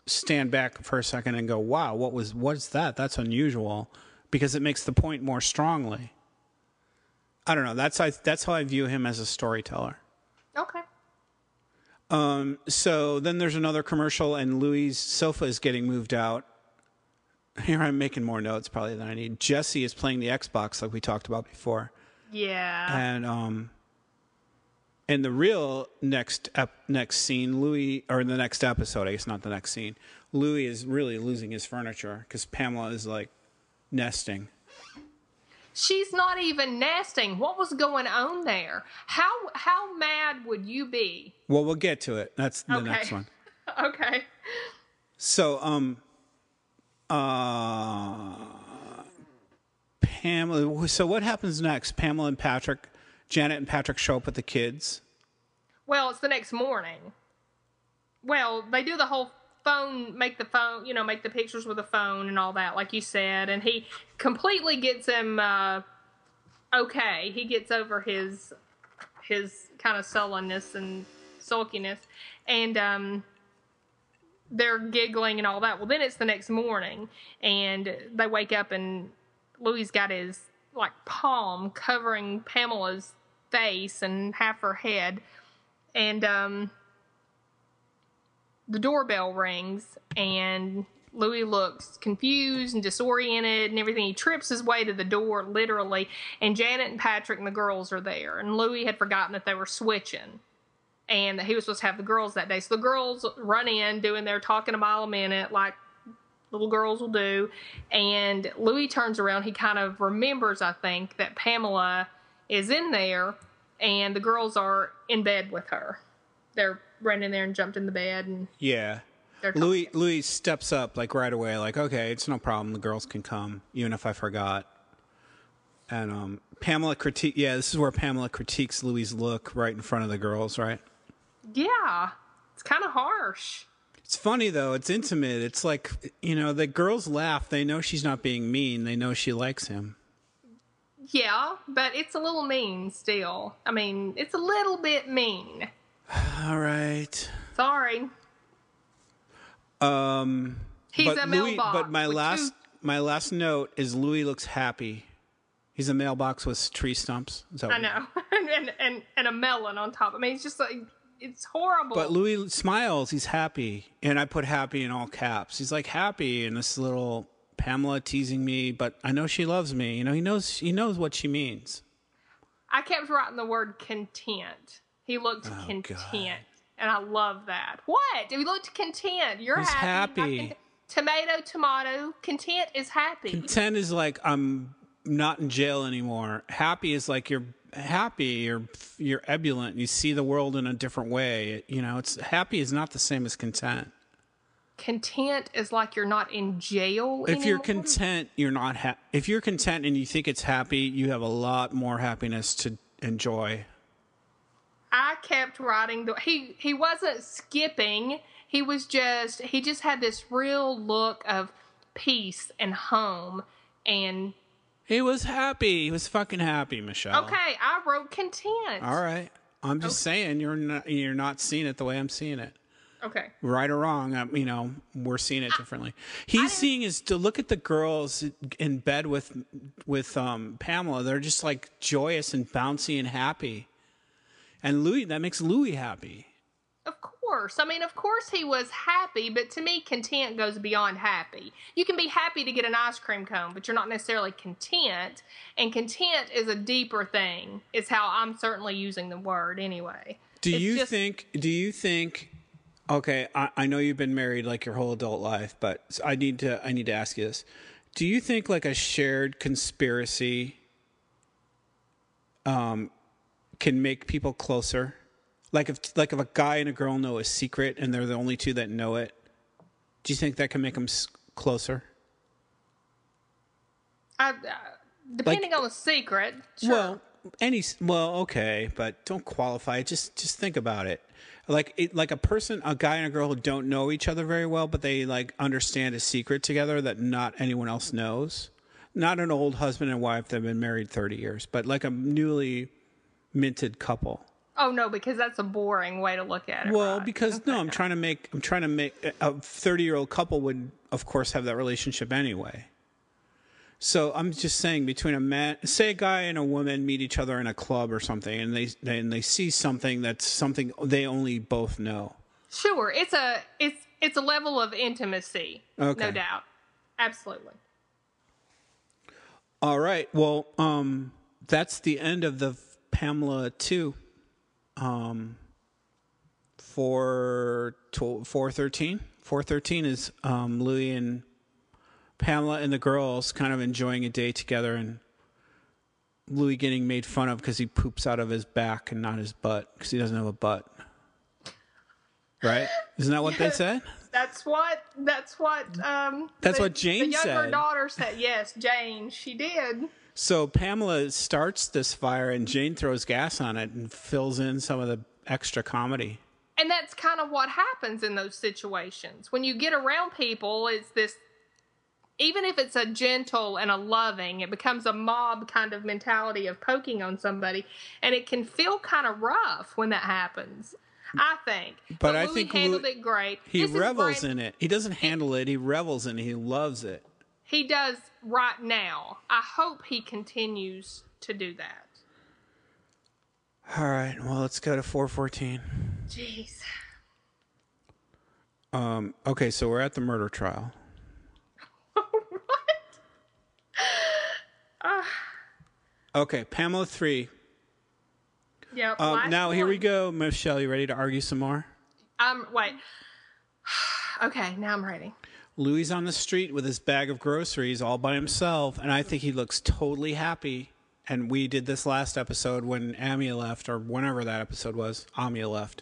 Speaker 1: stand back for a second and go, "Wow, what was what's that? That's unusual," because it makes the point more strongly. I don't know. That's I, that's how I view him as a storyteller.
Speaker 2: Okay.
Speaker 1: Um, so then there's another commercial, and Louis' sofa is getting moved out. Here I'm making more notes probably than I need. Jesse is playing the Xbox like we talked about before,
Speaker 2: Yeah.
Speaker 1: and um, in the real next ep- next scene, Louis or the next episode, I guess not the next scene, Louis is really losing his furniture because Pamela is like nesting.
Speaker 2: She's not even nesting. What was going on there? How how mad would you be?
Speaker 1: Well, we'll get to it. That's the
Speaker 2: Okay.
Speaker 1: next one.
Speaker 2: Okay.
Speaker 1: So, um, uh, Pamela. So, what happens next? Pamela and Patrick, Janet and Patrick show up with the kids.
Speaker 2: Well, it's the next morning. Well, they do the whole phone, make the phone, you know, make the pictures with the phone and all that, like you said, and he completely gets him uh, okay. He gets over his his kind of sullenness and sulkiness, and um, they're giggling and all that. Well, then it's the next morning, and they wake up and Louis got his like palm covering Pamela's face and half her head, and um, the doorbell rings, and Louis looks confused and disoriented and everything. He trips his way to the door, literally, and Janet and Patrick and the girls are there, and Louis had forgotten that they were switching and that he was supposed to have the girls that day. So the girls run in, doing their talking a mile a minute, like little girls will do. And Louis turns around. He kind of remembers, I think, that Pamela is in there, and the girls are in bed with her. They're ran in there and jumped in the bed, and
Speaker 1: Yeah. Louis Louis steps up like right away, like, okay, it's no problem. The girls can come, even if I forgot. And um, Pamela critique. Yeah, this is where Pamela critiques Louis' look right in front of the girls, right?
Speaker 2: Yeah, it's kind of harsh.
Speaker 1: It's funny though. It's intimate. It's like you know the girls laugh. They know she's not being mean. They know she likes him.
Speaker 2: Yeah, but it's a little mean still. I mean, it's a little bit mean.
Speaker 1: All right.
Speaker 2: Sorry.
Speaker 1: Um,
Speaker 2: He's
Speaker 1: but
Speaker 2: a
Speaker 1: Louis,
Speaker 2: mailbox.
Speaker 1: but my last
Speaker 2: two-
Speaker 1: my last note is Louis looks happy. He's a mailbox with tree stumps. Is that
Speaker 2: I know, and, and and a melon on top. I mean, it's just like it's horrible.
Speaker 1: But Louis smiles. He's happy, and I put happy in all caps. He's like happy, and this little Pamela teasing me, but I know she loves me. You know, he knows he knows what she means.
Speaker 2: I kept writing the word content. He looked
Speaker 1: Oh,
Speaker 2: content, and I love that. What? He looked content. You're
Speaker 1: He's
Speaker 2: happy.
Speaker 1: happy.
Speaker 2: Can- Tomato, tomato. Content is happy.
Speaker 1: Content is like I'm not in jail anymore. Happy is like you're happy. You're you're ebullient. You see the world in a different way. You know, it's happy is not the same as content.
Speaker 2: content is like you're not in jail.
Speaker 1: If you're content, you're not. Ha- if you're content and you think it's happy, you have a lot more happiness to enjoy.
Speaker 2: I kept writing the he he wasn't skipping. He was just he just had this real look of peace and home and
Speaker 1: He was happy. He was fucking happy, Michelle.
Speaker 2: okay, I wrote content.
Speaker 1: All right. I'm just saying you're not you're not seeing it the way I'm seeing it.
Speaker 2: Okay.
Speaker 1: Right or wrong, um, you know, we're seeing it differently. He's seeing is to look at the girls in bed with with um, Pamela. They're just like joyous and bouncy and happy. And Louis, that makes Louis happy.
Speaker 2: Of course. I mean, of course he was happy, but to me content goes beyond happy. You can be happy to get an ice cream cone, but you're not necessarily content, and content is a deeper thing. Is how I'm certainly using the word anyway.
Speaker 1: Do
Speaker 2: It's
Speaker 1: you
Speaker 2: just-
Speaker 1: think? Do you think? Okay, I, I know you've been married like your whole adult life, but I need to I need to ask you this: Do you think like a shared conspiracy, um, can make people closer? Like if like if a guy and a girl know a secret and they're the only two that know it, do you think that can make them s- closer?
Speaker 2: I, uh, depending on the secret, sure.
Speaker 1: Well, any well, okay, but don't qualify. it. Just just think about it. Like it, like a person, a guy and a girl who don't know each other very well, but they like understand a secret together that not anyone else knows. Not an old husband and wife that have been married thirty years, but like a newly minted couple.
Speaker 2: oh no, because that's a boring way to look at it.
Speaker 1: Well,
Speaker 2: right?
Speaker 1: because no, I'm trying to make I'm trying to make a 30 year old couple would of course have that relationship anyway. So I'm just saying between a man, say a guy and a woman meet each other in a club or something, and they they- and they see something that's something they only both know.
Speaker 2: sure, it's a it's it's a level of intimacy,
Speaker 1: Okay.
Speaker 2: no doubt, absolutely.
Speaker 1: All right. Well, um, that's the end of the Pamela two. Um, for four thirteen. Four thirteen is um, Louis and Pamela and the girls kind of enjoying a day together, and Louis getting made fun of because he poops out of his back and not his butt because he doesn't have a butt. Right? Isn't that what they said?
Speaker 2: That's what that's what um
Speaker 1: That's
Speaker 2: the-
Speaker 1: what Jane said.
Speaker 2: the younger
Speaker 1: said.
Speaker 2: daughter said. Yes, Jane, she did.
Speaker 1: So Pamela starts this fire, and Jane throws gas on it and fills in some of the extra comedy.
Speaker 2: And that's kind of what happens in those situations. When you get around people, it's this even if it's a gentle and a loving, it becomes a mob kind of mentality of poking on somebody, and it can feel kind of rough when that happens. I think,
Speaker 1: But I
Speaker 2: Louis
Speaker 1: think
Speaker 2: handled
Speaker 1: Lou-
Speaker 2: it great.
Speaker 1: He
Speaker 2: This
Speaker 1: revels in it. He doesn't handle it. He revels in it. He loves it.
Speaker 2: He does right now. I hope he continues to do that.
Speaker 1: All right. Well, let's go to 414.
Speaker 2: Jeez.
Speaker 1: Um, okay, so we're at the murder trial. What? Okay, Pamela 3.
Speaker 2: Yep.
Speaker 1: Um, now, here we go. Michelle, you ready to argue some more?
Speaker 2: Um, wait. okay, now I'm ready.
Speaker 1: Louis on the street with his bag of groceries all by himself, and I think he looks totally happy. And we did this last episode when Amia left, or whenever that episode was. Amia left.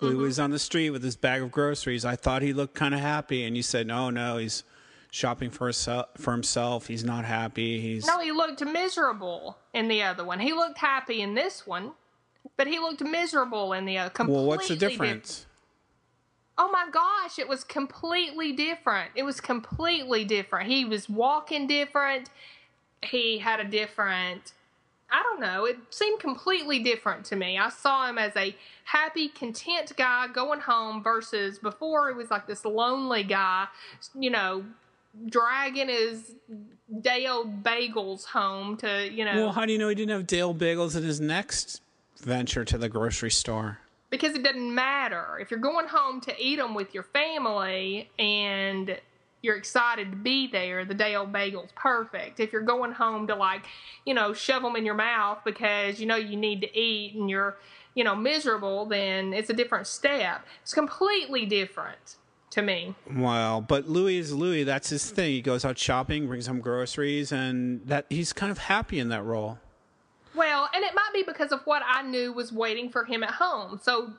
Speaker 1: Louis mm-hmm. was on the street with his bag of groceries. I thought he looked kind of happy, and you said, "No, no, he's shopping for himself. For himself, he's not happy. He's
Speaker 2: No, he looked miserable in the other one. He looked happy in this one, but he looked miserable in the other. Completely
Speaker 1: well. What's the
Speaker 2: diff-
Speaker 1: difference?
Speaker 2: Oh my gosh, it was completely different. It was completely different. He was walking different. He had a different I don't know. It seemed completely different to me. I saw him as a happy, content guy going home versus before he was like this lonely guy, you know, dragging his day old bagels home to, you know,
Speaker 1: Well, how do you know he didn't have Dale Bagels in his next venture to the grocery store?
Speaker 2: Because it doesn't matter. If you're going home to eat them with your family and you're excited to be there, the day old bagel's perfect. If you're going home to like, you know, shove them in your mouth because you know you need to eat and you're, you know, miserable, then it's a different step. It's completely different to me.
Speaker 1: Well, but Louis is Louis. That's his thing. He goes out shopping, brings home groceries, and that he's kind of happy in that role.
Speaker 2: Well, and it might be because of what I knew was waiting for him at home. So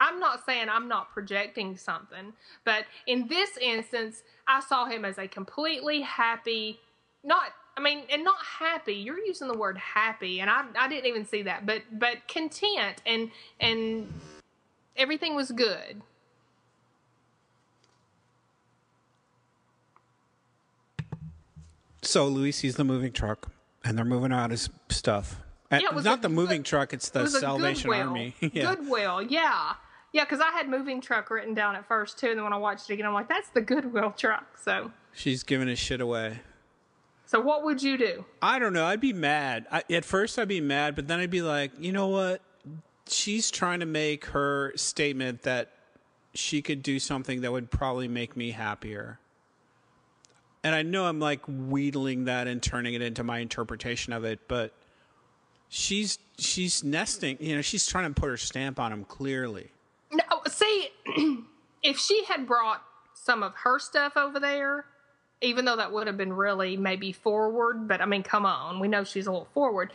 Speaker 2: I'm not saying I'm not projecting something, but in this instance, I saw him as a completely happy, not I mean, and not happy. You're using the word happy, and I I didn't even see that, but but content and and everything was good.
Speaker 1: So Louis sees the moving truck, and they're moving out his stuff.
Speaker 2: Yeah, it was
Speaker 1: not
Speaker 2: a
Speaker 1: the moving truck; it's the
Speaker 2: It
Speaker 1: Salvation
Speaker 2: Goodwill.
Speaker 1: Army. yeah.
Speaker 2: Goodwill, yeah. Yeah, because I had moving truck written down at first too, and then when I watched it again, I'm like, that's the Goodwill truck. So,
Speaker 1: She's giving his shit away.
Speaker 2: so what would you do?
Speaker 1: I don't know. I'd be mad. I, at first, I'd be mad, but then I'd be like, you know what? She's trying to make her statement that she could do something that would probably make me happier. And I know I'm like wheedling that and turning it into my interpretation of it, but she's she's nesting. You know, she's trying to put her stamp on him clearly.
Speaker 2: No, see, if she had brought some of her stuff over there, even though that would have been really maybe forward, but I mean, come on, we know she's a little forward.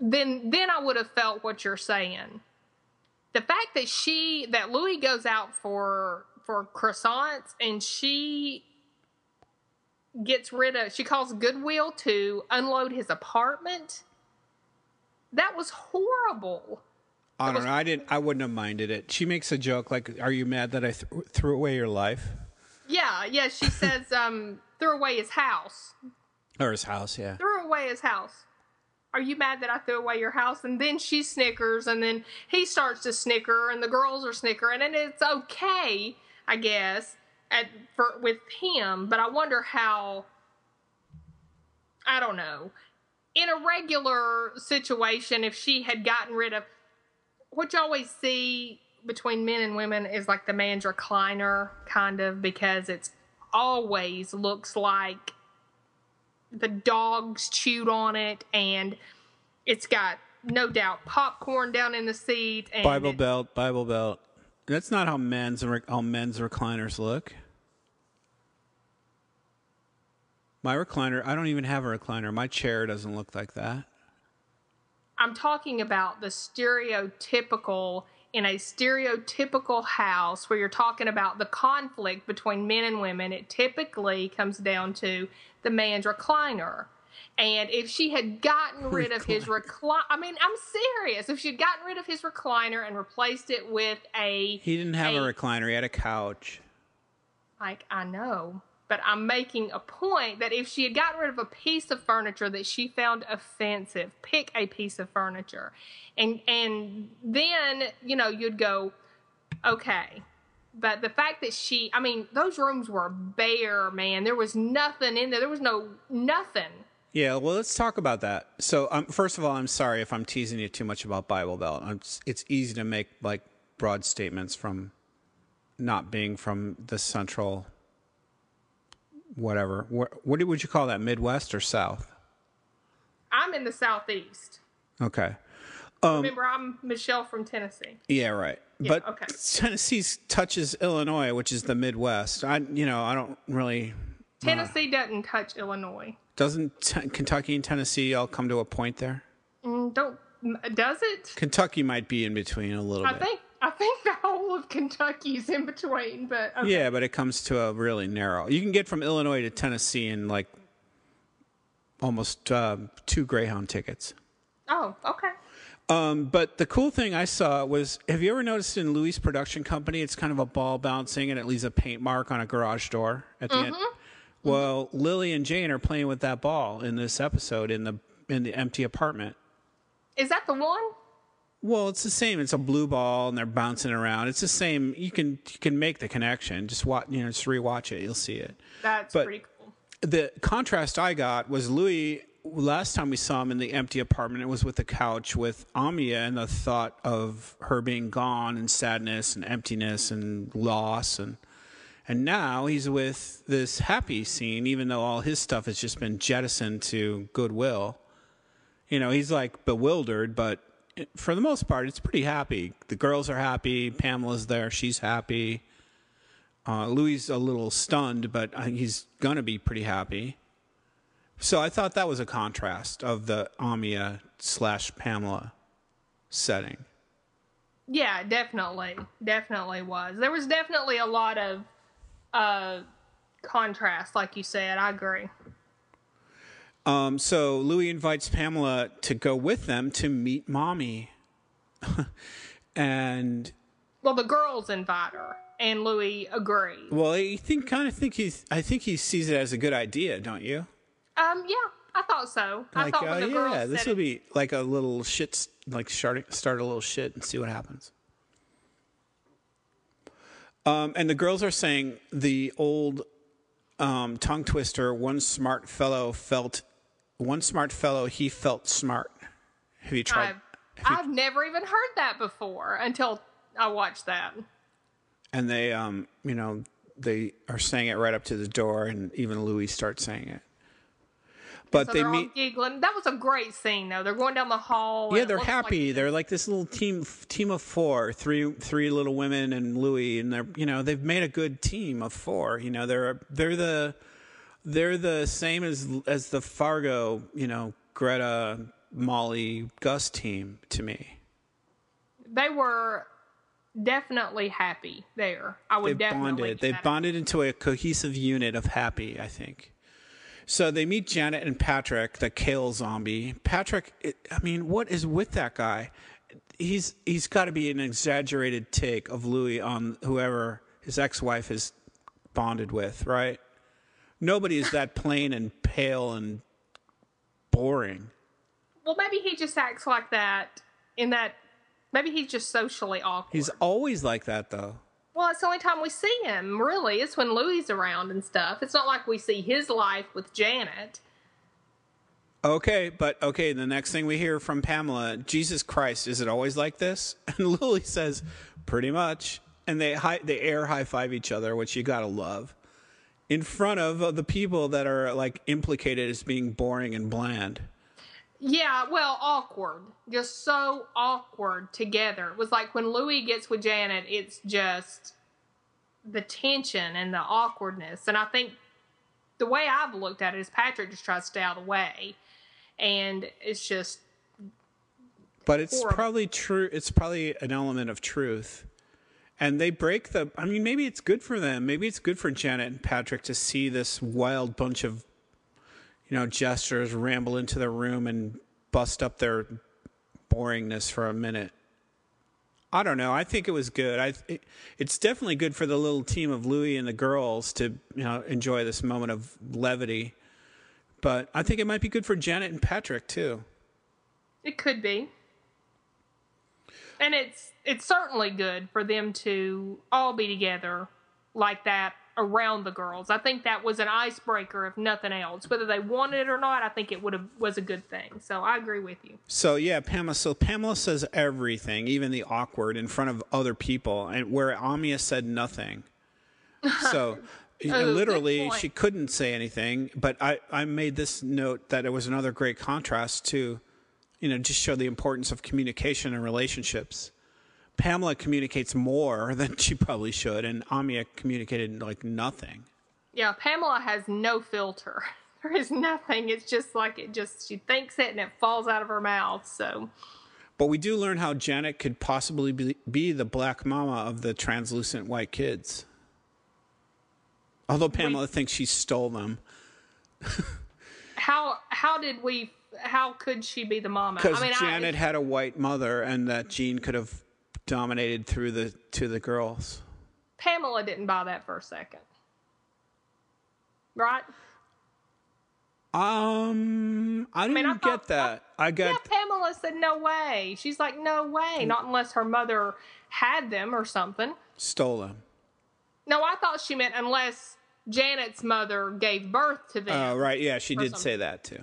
Speaker 2: Then, then I would have felt what you're saying. the fact that she that Louis goes out for for croissants and she gets rid of she calls Goodwill to unload his apartment. That was horrible.
Speaker 1: I don't know. I didn't. I wouldn't have minded it. She makes a joke like, "Are you mad that I th- threw away your life
Speaker 2: Yeah, yeah. She says, um, threw away his house.
Speaker 1: or his house?" Yeah.
Speaker 2: Threw away his house. Are you mad that I threw away your house? And then she snickers, and then he starts to snicker, and the girls are snickering, and it's okay, I guess, at for with him. But I wonder how. I don't know. In a regular situation, if she had gotten rid of what you always see between men and women is like the man's recliner, kind of, because it's always looks like the dogs chewed on it, and it's got no doubt popcorn down in the seat. And
Speaker 1: Bible
Speaker 2: it-
Speaker 1: belt, Bible belt. That's not how men's how men's recliners look. My recliner, I don't even have a recliner. My chair doesn't look like that.
Speaker 2: I'm talking about the stereotypical in a stereotypical house where you're talking about the conflict between men and women. It typically comes down to the man's recliner. And if she had gotten rid of his recliner, I mean, I'm serious. If she had gotten rid of his recliner and replaced it with a
Speaker 1: He didn't have a
Speaker 2: Hey.
Speaker 1: recliner. He had a couch.
Speaker 2: Like, I know, but I'm making a point that if she had gotten rid of a piece of furniture that she found offensive, pick a piece of furniture. And and then, you know, you'd go, okay. But the fact that she I mean, those rooms were bare, man. There was nothing in there. There was no nothing.
Speaker 1: Yeah, well, let's talk about that. So, um, first of all, I'm sorry if I'm teasing you too much about Bible Belt. I'm, it's easy to make like broad statements from not being from the central, whatever. What, what would you call that? Midwest or South?
Speaker 2: I'm in the southeast.
Speaker 1: Okay.
Speaker 2: Remember, I'm Michelle from Tennessee.
Speaker 1: Yeah, right. but
Speaker 2: okay.
Speaker 1: Tennessee touches Illinois, which is the Midwest. I, you know, I don't really.
Speaker 2: Tennessee doesn't touch Illinois.
Speaker 1: Doesn't t- Kentucky and Tennessee all come to a point there?
Speaker 2: Mm, Don't does it?
Speaker 1: Kentucky might be in between a little
Speaker 2: I
Speaker 1: bit.
Speaker 2: think I think the whole of Kentucky's in between, but okay.
Speaker 1: Yeah, but it comes to a really narrow. You can get from Illinois to Tennessee in like almost uh, two Greyhound tickets.
Speaker 2: Oh, okay.
Speaker 1: Um, but the cool thing I saw was have you ever noticed in Louis' production company, it's kind of a ball bouncing and it leaves a paint mark on a garage door at the end? Well, Lily and Jane are playing with that ball in this episode in the in the empty apartment.
Speaker 2: Is that the one?
Speaker 1: Well, it's the same. It's a blue ball, and they're bouncing around. It's the same. You can you can make the connection. Just watch, you know, just rewatch it. You'll see it.
Speaker 2: That's
Speaker 1: But-
Speaker 2: pretty cool.
Speaker 1: the contrast I got was Louis. Last time we saw him in the empty apartment, it was with the couch with Amia and the thought of her being gone and sadness and emptiness and loss and and now he's with this happy scene, even though all his stuff has just been jettisoned to goodwill. You know, he's like bewildered, but for the most part, it's pretty happy. The girls are happy. Pamela's there; she's happy. Uh, Louis a little stunned, but uh, he's gonna be pretty happy. So I thought that was a contrast of the Amia slash Pamela setting.
Speaker 2: Yeah, definitely, definitely was. There was definitely a lot of uh contrast, like you said. I agree.
Speaker 1: Um, so Louis invites Pamela to go with them to meet mommy, and
Speaker 2: Well, the girls invite her, and Louis agrees.
Speaker 1: well, I think kind of think he's I think he sees it as a good idea, don't you?
Speaker 2: Um, yeah, I thought so. I
Speaker 1: Like,
Speaker 2: thought
Speaker 1: oh
Speaker 2: when the girls
Speaker 1: yeah, this will
Speaker 2: it-
Speaker 1: be like a little shit, like start start a little shit and see what happens. Um, and the girls are saying the old um, tongue twister. One smart fellow felt. One smart fellow he felt smart. Have you tried?
Speaker 2: I've, I've never even heard that before until I watched that.
Speaker 1: and they um you know they are saying it right up to the door and even louis starts saying it but
Speaker 2: So
Speaker 1: they
Speaker 2: they're
Speaker 1: meet
Speaker 2: all giggling. That was a great scene, though. They're going down the hall.
Speaker 1: yeah they're happy
Speaker 2: Like,
Speaker 1: they're like this little team team of four three three little women and louis and they're you know they've made a good team of four you know they're they're the they're the same as as the fargo you know greta molly gus team to me
Speaker 2: they were definitely happy there. I would definitely
Speaker 1: bonded.
Speaker 2: that
Speaker 1: bonded into a cohesive unit of happy. I think. So they meet Janet and Patrick, the kale zombie. Patrick, it, I mean, what is with that guy? He's he's got to be an exaggerated take of Louis on whoever his ex-wife is bonded with, right? Nobody is that plain and pale and boring.
Speaker 2: Well, maybe he just acts like that in that. Maybe he's just socially awkward.
Speaker 1: He's always like that, though.
Speaker 2: Well, it's the only time we see him, really. It's when Louis around and stuff. It's not like we see his life with Janet.
Speaker 1: Okay, but okay, the next thing we hear from Pamela, Jesus Christ, is it always like this? And Lily says, pretty much. And they high, they air high five each other, which you gotta love, in front of the people that are like implicated as being boring and bland.
Speaker 2: Yeah, well, awkward. Just so awkward together. It was like when Louis gets with Janet, it's just the tension and the awkwardness. And I think the way I've looked at it is Patrick just tries to stay out of the way. And it's just,
Speaker 1: But it's
Speaker 2: Horrible.
Speaker 1: probably true. It's probably an element of truth. And they break the. I mean, maybe it's good for them. Maybe it's good for Janet and Patrick to see this wild bunch of, you know, jesters ramble into the room and bust up their boringness for a minute. I don't know. I think it was good. I. It, it's definitely good for the little team of Louis and the girls to you know enjoy this moment of levity. But I think it might be good for Janet and Patrick too.
Speaker 2: it could be. And it's it's certainly good for them to all be together like that around the girls. I think that was an icebreaker if nothing else. Whether they wanted it or not, I think it would have was a good thing. So I agree with you.
Speaker 1: So yeah, Pamela. So Pamela says everything, even the awkward, in front of other people, and where Amia said nothing. So
Speaker 2: Oh,
Speaker 1: literally, she couldn't say anything. But I, I made this note that it was another great contrast to, you know, just show the importance of communication and relationships. Pamela communicates more than she probably should, and Amia communicated like nothing.
Speaker 2: Yeah, Pamela has no filter. There is nothing. It's just like it just she thinks it and it falls out of her mouth. So
Speaker 1: But we do learn how Janet could possibly be, be the black mama of the translucent white kids. Although Pamela thinks she stole them.
Speaker 2: how how did we how could she be the mama?
Speaker 1: Because
Speaker 2: I mean,
Speaker 1: Janet
Speaker 2: I,
Speaker 1: had a white mother and that gene could have dominated through the to the girls.
Speaker 2: Pamela didn't buy that for a second. Right?
Speaker 1: Um I didn't
Speaker 2: mean, I
Speaker 1: get
Speaker 2: thought-
Speaker 1: that. I got
Speaker 2: Yeah, Pamela said no way. She's like, no way. Not unless her mother had them or something.
Speaker 1: stole them.
Speaker 2: No, I thought she meant unless Janet's mother gave birth to them.
Speaker 1: Oh, right. Yeah, she did
Speaker 2: something.
Speaker 1: say that too.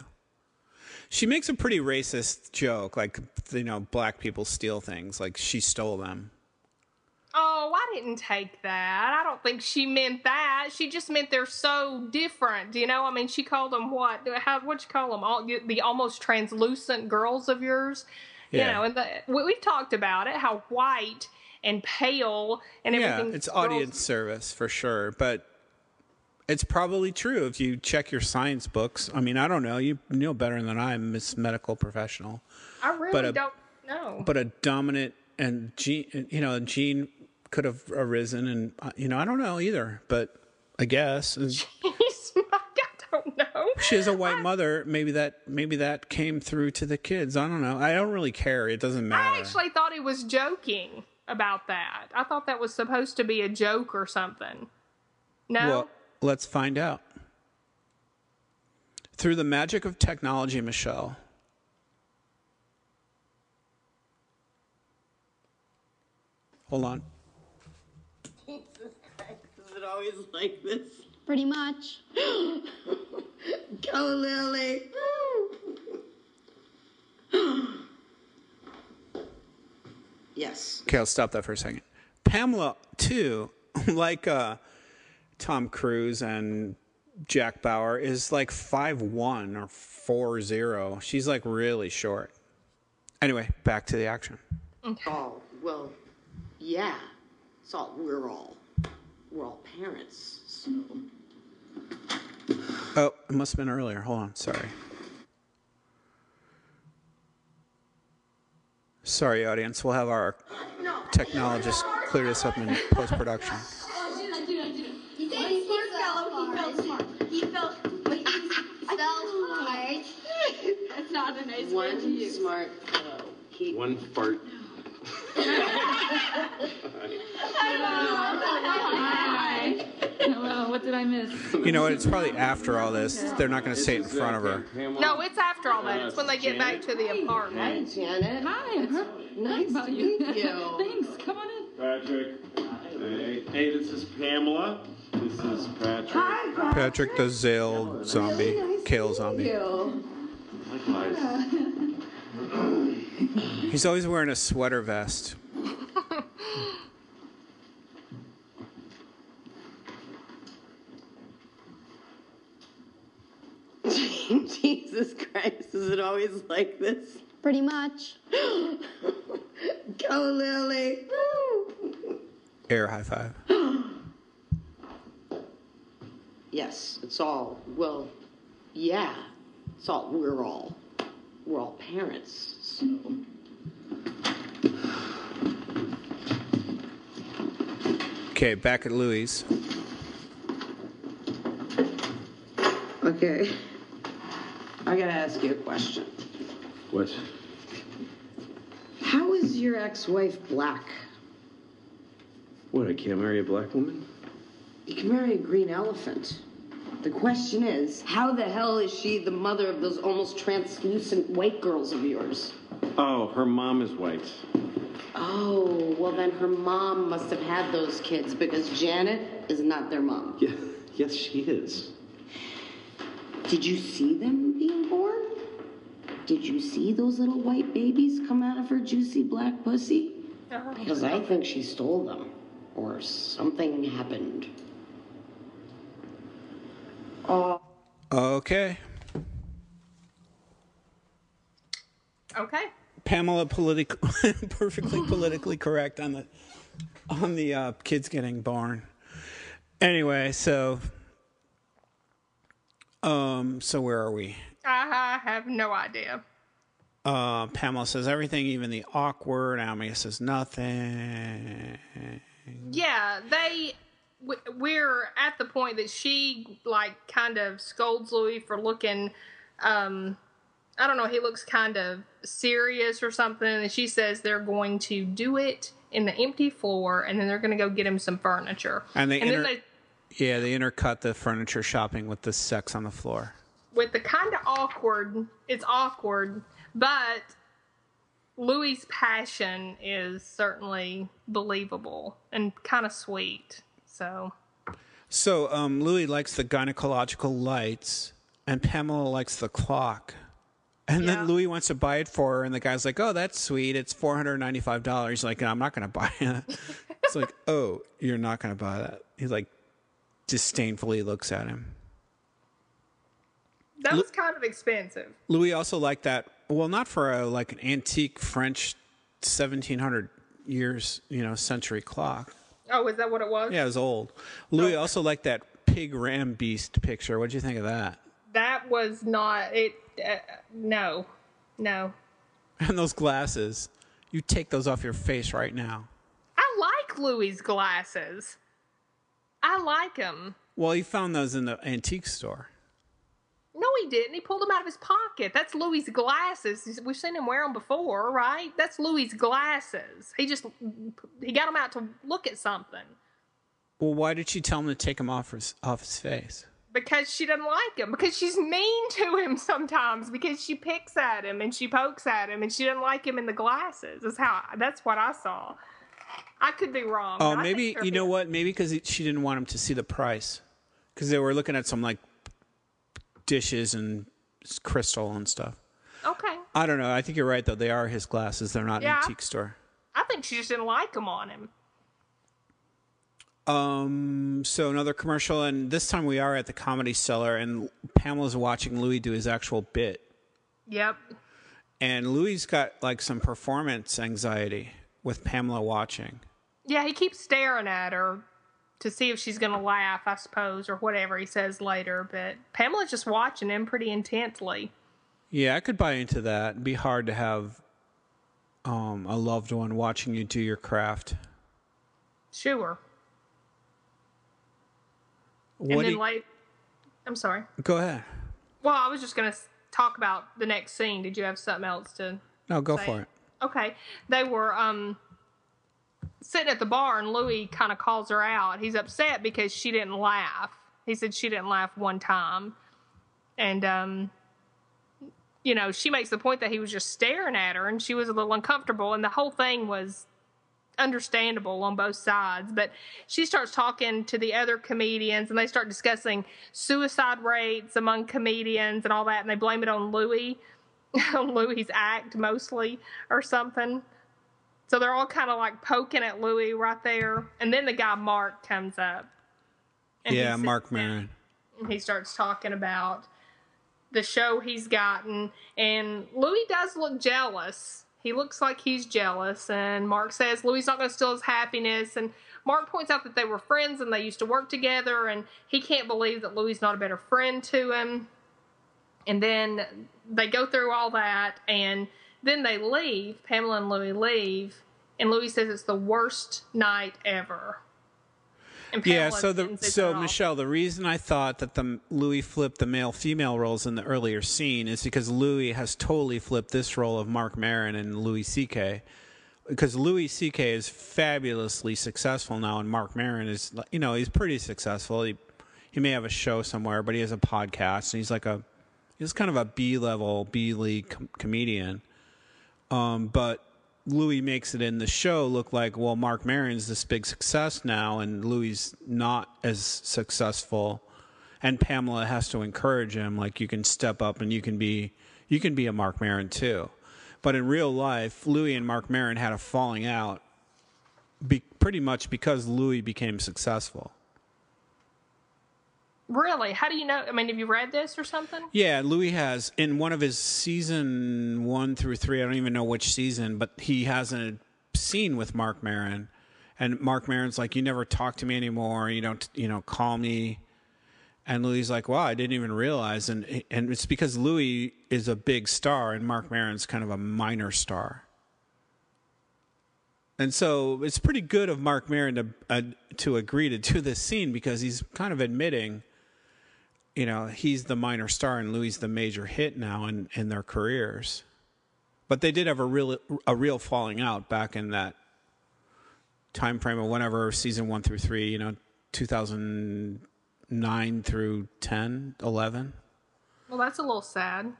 Speaker 1: She makes a pretty racist joke, like you know, black people steal things, like she stole them.
Speaker 2: Oh, I didn't take that. I don't think she meant that. She just meant they're so different. You know, I mean, she called them what? How? What'd you call them? All the almost translucent girls of yours.
Speaker 1: Yeah.
Speaker 2: You know, and the, we, we've talked about it. How white and pale and everything.
Speaker 1: Yeah, it's
Speaker 2: girls-
Speaker 1: audience service for sure, but it's probably true if you check your science books. I mean, I don't know. You know better than I am, Miss Medical Professional.
Speaker 2: I really
Speaker 1: but a-
Speaker 2: don't know.
Speaker 1: But a dominant and gene, you know, gene could have arisen, and uh, you know, I don't know either. But I guess
Speaker 2: He's I don't know.
Speaker 1: she has a white mother. Maybe that maybe that came through to the kids. I don't know. I don't really care. It doesn't matter.
Speaker 2: I actually thought he was joking about that. I thought that was supposed to be a joke or something. No.
Speaker 1: Well, let's find out. Through the magic of technology, Michelle. Hold on.
Speaker 3: Jesus Christ, is it always like this?
Speaker 4: Pretty much.
Speaker 3: Go, Lily. yes.
Speaker 1: Okay, I'll stop that for a second. Pamela, too, like uh, Tom Cruise and Jack Bauer, is like five one or four zero. She's like really short. Anyway, back to the action.
Speaker 3: Oh, well, yeah. So we're all, we're all parents, so.
Speaker 1: Oh, it must have been earlier. Hold on. Sorry. Sorry, audience. We'll have our technologist clear this up in post production.
Speaker 4: He said he felt he felt smart. He felt he felt smart. That's not a nice word to
Speaker 3: One
Speaker 4: use.
Speaker 3: smart fellow. He
Speaker 5: One fart.
Speaker 4: Hi. Hello. What did I miss?
Speaker 1: You know what? It's probably after all this. They're not going to say it in front of her.
Speaker 2: No, it's after all that. It's when they get back to the apartment.
Speaker 3: Hi, Janet.
Speaker 4: Hi. I'm her.
Speaker 3: Nice
Speaker 4: about
Speaker 3: to
Speaker 4: you.
Speaker 3: meet you.
Speaker 4: Thanks. Come on in.
Speaker 5: Patrick. Hey, hey, this is Pamela. This is Patrick.
Speaker 1: Hi, Patrick Patrick the Zale zombie, Kale zombie.
Speaker 5: Likewise.
Speaker 1: He's always wearing a sweater vest.
Speaker 3: Jesus Christ, is it always like this?
Speaker 6: Pretty much.
Speaker 3: Go, Lily.
Speaker 1: Air high five.
Speaker 3: Yes, it's all, well, yeah. It's all, we're all, we're all parents, so.
Speaker 1: Okay, back at Louis.
Speaker 3: Okay. I gotta ask you a question.
Speaker 5: What?
Speaker 3: How is your ex-wife black?
Speaker 5: What? I can't marry a black woman?
Speaker 3: You can marry a green elephant. The question is, how the hell is she the mother of those almost translucent white girls of yours?
Speaker 5: Oh, her mom is white.
Speaker 3: Oh, well then her mom must have had those kids because Janet is not their mom.
Speaker 5: Yeah. Yes, she is.
Speaker 3: Did you see them being born? Did you see those little white babies come out of her juicy black pussy? Because I think she stole them. Or something happened. Oh.
Speaker 1: Okay.
Speaker 2: Okay.
Speaker 1: Pamela politic perfectly politically correct on the on the uh, kids getting born. Anyway, so um so where are we?
Speaker 2: I have no idea.
Speaker 1: Uh, Pamela says everything, even the awkward. Amia says nothing.
Speaker 2: Yeah, they. We're at the point that she like kind of scolds Louis for looking. Um, I don't know. He looks kind of serious or something, and she says they're going to do it in the empty floor, and then they're going to go get him some furniture.
Speaker 1: And they
Speaker 2: and
Speaker 1: inter-
Speaker 2: then they
Speaker 1: Yeah, they intercut the furniture shopping with the sex on the floor.
Speaker 2: with the kind of awkward. It's awkward, but Louis' passion is certainly believable and kind of sweet. So
Speaker 1: So um, Louis likes the gynecological lights, and Pamela likes the clock. And
Speaker 2: Yeah.
Speaker 1: then Louis wants to buy it for her, and the guy's like, "Oh, that's sweet. It's four hundred ninety-five dollars." He's Like, I'm not going to buy it. it's like, "Oh, you're not going to buy that." He's like, disdainfully looks at him.
Speaker 2: that was kind of expensive.
Speaker 1: Louis also liked that. Well, not for a like an antique French, seventeen hundred years, you know, century clock.
Speaker 2: Oh, is that what it was?
Speaker 1: Yeah, it was old. Louis also liked that pig ram beast picture. What'd you think of that?
Speaker 2: That was not it. Uh, no, no.
Speaker 1: And those glasses. You take those off your face right now.
Speaker 2: I like Louis's glasses. I like them.
Speaker 1: Well, he found those in the antique store.
Speaker 2: No, he didn't. He pulled them out of his pocket. That's Louis' glasses. We've seen him wear them before, right? That's Louis' glasses. He just he got them out to look at something
Speaker 1: Well, why did she tell him to take them off his off his face?
Speaker 2: because she doesn't like him. Because she's mean to him sometimes. Because she picks at him and she pokes at him and she doesn't like him in the glasses. That's how. That's what I saw. I could be wrong.
Speaker 1: Oh, maybe you know what? Maybe because she didn't want him to see the price, because they were looking at some like dishes and crystal and stuff.
Speaker 2: Okay.
Speaker 1: I don't know. I think you're right though. They are his glasses. They're not
Speaker 2: Yeah.
Speaker 1: an antique store.
Speaker 2: I think she just didn't like them on him.
Speaker 1: Um. So another commercial, and this time we are at the Comedy Cellar, and Pamela's watching Louis do his actual bit,
Speaker 2: Yep.
Speaker 1: and Louis got like some performance anxiety with Pamela watching.
Speaker 2: Yeah, he keeps staring at her to see if she's going to laugh, I suppose, or whatever he says later. But Pamela's just watching him pretty intently.
Speaker 1: Yeah, I could buy into that. It'd be hard to have um, a loved one watching you do your craft.
Speaker 2: Sure.
Speaker 1: What
Speaker 2: and then
Speaker 1: you-
Speaker 2: late. I'm sorry.
Speaker 1: go ahead.
Speaker 2: Well, I was just going to talk about the next scene. Did you have something else to
Speaker 1: No, go
Speaker 2: say?
Speaker 1: for it.
Speaker 2: Okay. They were um sitting at the bar and Louis kind of calls her out. He's upset because she didn't laugh. He said she didn't laugh one time. And um you know, she makes the point that he was just staring at her and she was a little uncomfortable and the whole thing was understandable on both sides. But she starts talking to the other comedians and they start discussing suicide rates among comedians and all that and they blame it on Louis. on Louis's act mostly or something. So they're all kind of like poking at Louis right there. And then the guy Mark comes up.
Speaker 1: Yeah, Mark Maron.
Speaker 2: And he starts talking about the show he's gotten. And Louis does look jealous. He looks like he's jealous. And Mark says Louis not going to steal his happiness. And Mark points out that they were friends and they used to work together. And he can't believe that Louis not a better friend to him. And then they go through all that, and then they leave. Pamela and Louis leave, and Louis says it's the worst night ever.
Speaker 1: Yeah, so the so. Michelle, the reason I thought that the Louis flipped the male female roles in the earlier scene is because Louis has totally flipped this role of Mark Maron and Louis C.K. Because Louis C.K. is fabulously successful now, and Mark Maron is you know he's pretty successful. He he may have a show somewhere, but he has a podcast, and he's like a he's kind of a B level B league com- comedian. Um, but Louis makes it in the show look like, well, Mark Maron's this big success now, and Louis not as successful, and Pamela has to encourage him, like you can step up and you can be, you can be a Mark Maron too. But in real life, Louis and Mark Maron had a falling out, be, pretty much because Louis became successful.
Speaker 2: Really, how do you know? I mean, have you read this or something?
Speaker 1: Yeah, Louis has in one of his season one through three. I don't even know which season, but he has a scene with Mark Maron, and Mark Maron's like, "You never talk to me anymore. You don't, you know, call me." And Louis is like, "Wow, I didn't even realize." And and it's because Louis is a big star, and Mark Maron's kind of a minor star. And so it's pretty good of Mark Maron to uh, to agree to do this scene because he's kind of admitting you know, he's the minor star and Louis the major hit now in, in their careers. But they did have a real a real falling out back in that time frame of whenever season one through three, you know, 2009 through 10, 11.
Speaker 2: Well, that's a little sad.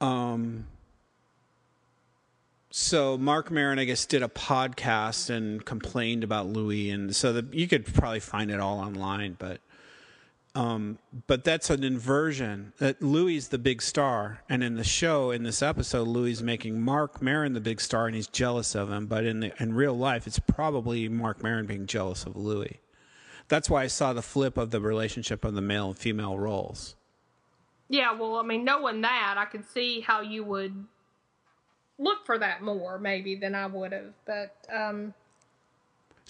Speaker 1: Um, So Mark Maron, I guess, did a podcast and complained about Louis, and so the, you could probably find it all online. But, um, but that's an inversion. That Louis is the big star, and in the show, in this episode, Louis is making Mark Maron the big star, and he's jealous of him. But in the in real life, it's probably Mark Maron being jealous of Louis. That's why I saw the flip of the relationship of the male and female roles.
Speaker 2: Yeah, well, I mean, knowing that, I could see how you would look for that more, maybe, than I would have. But, um,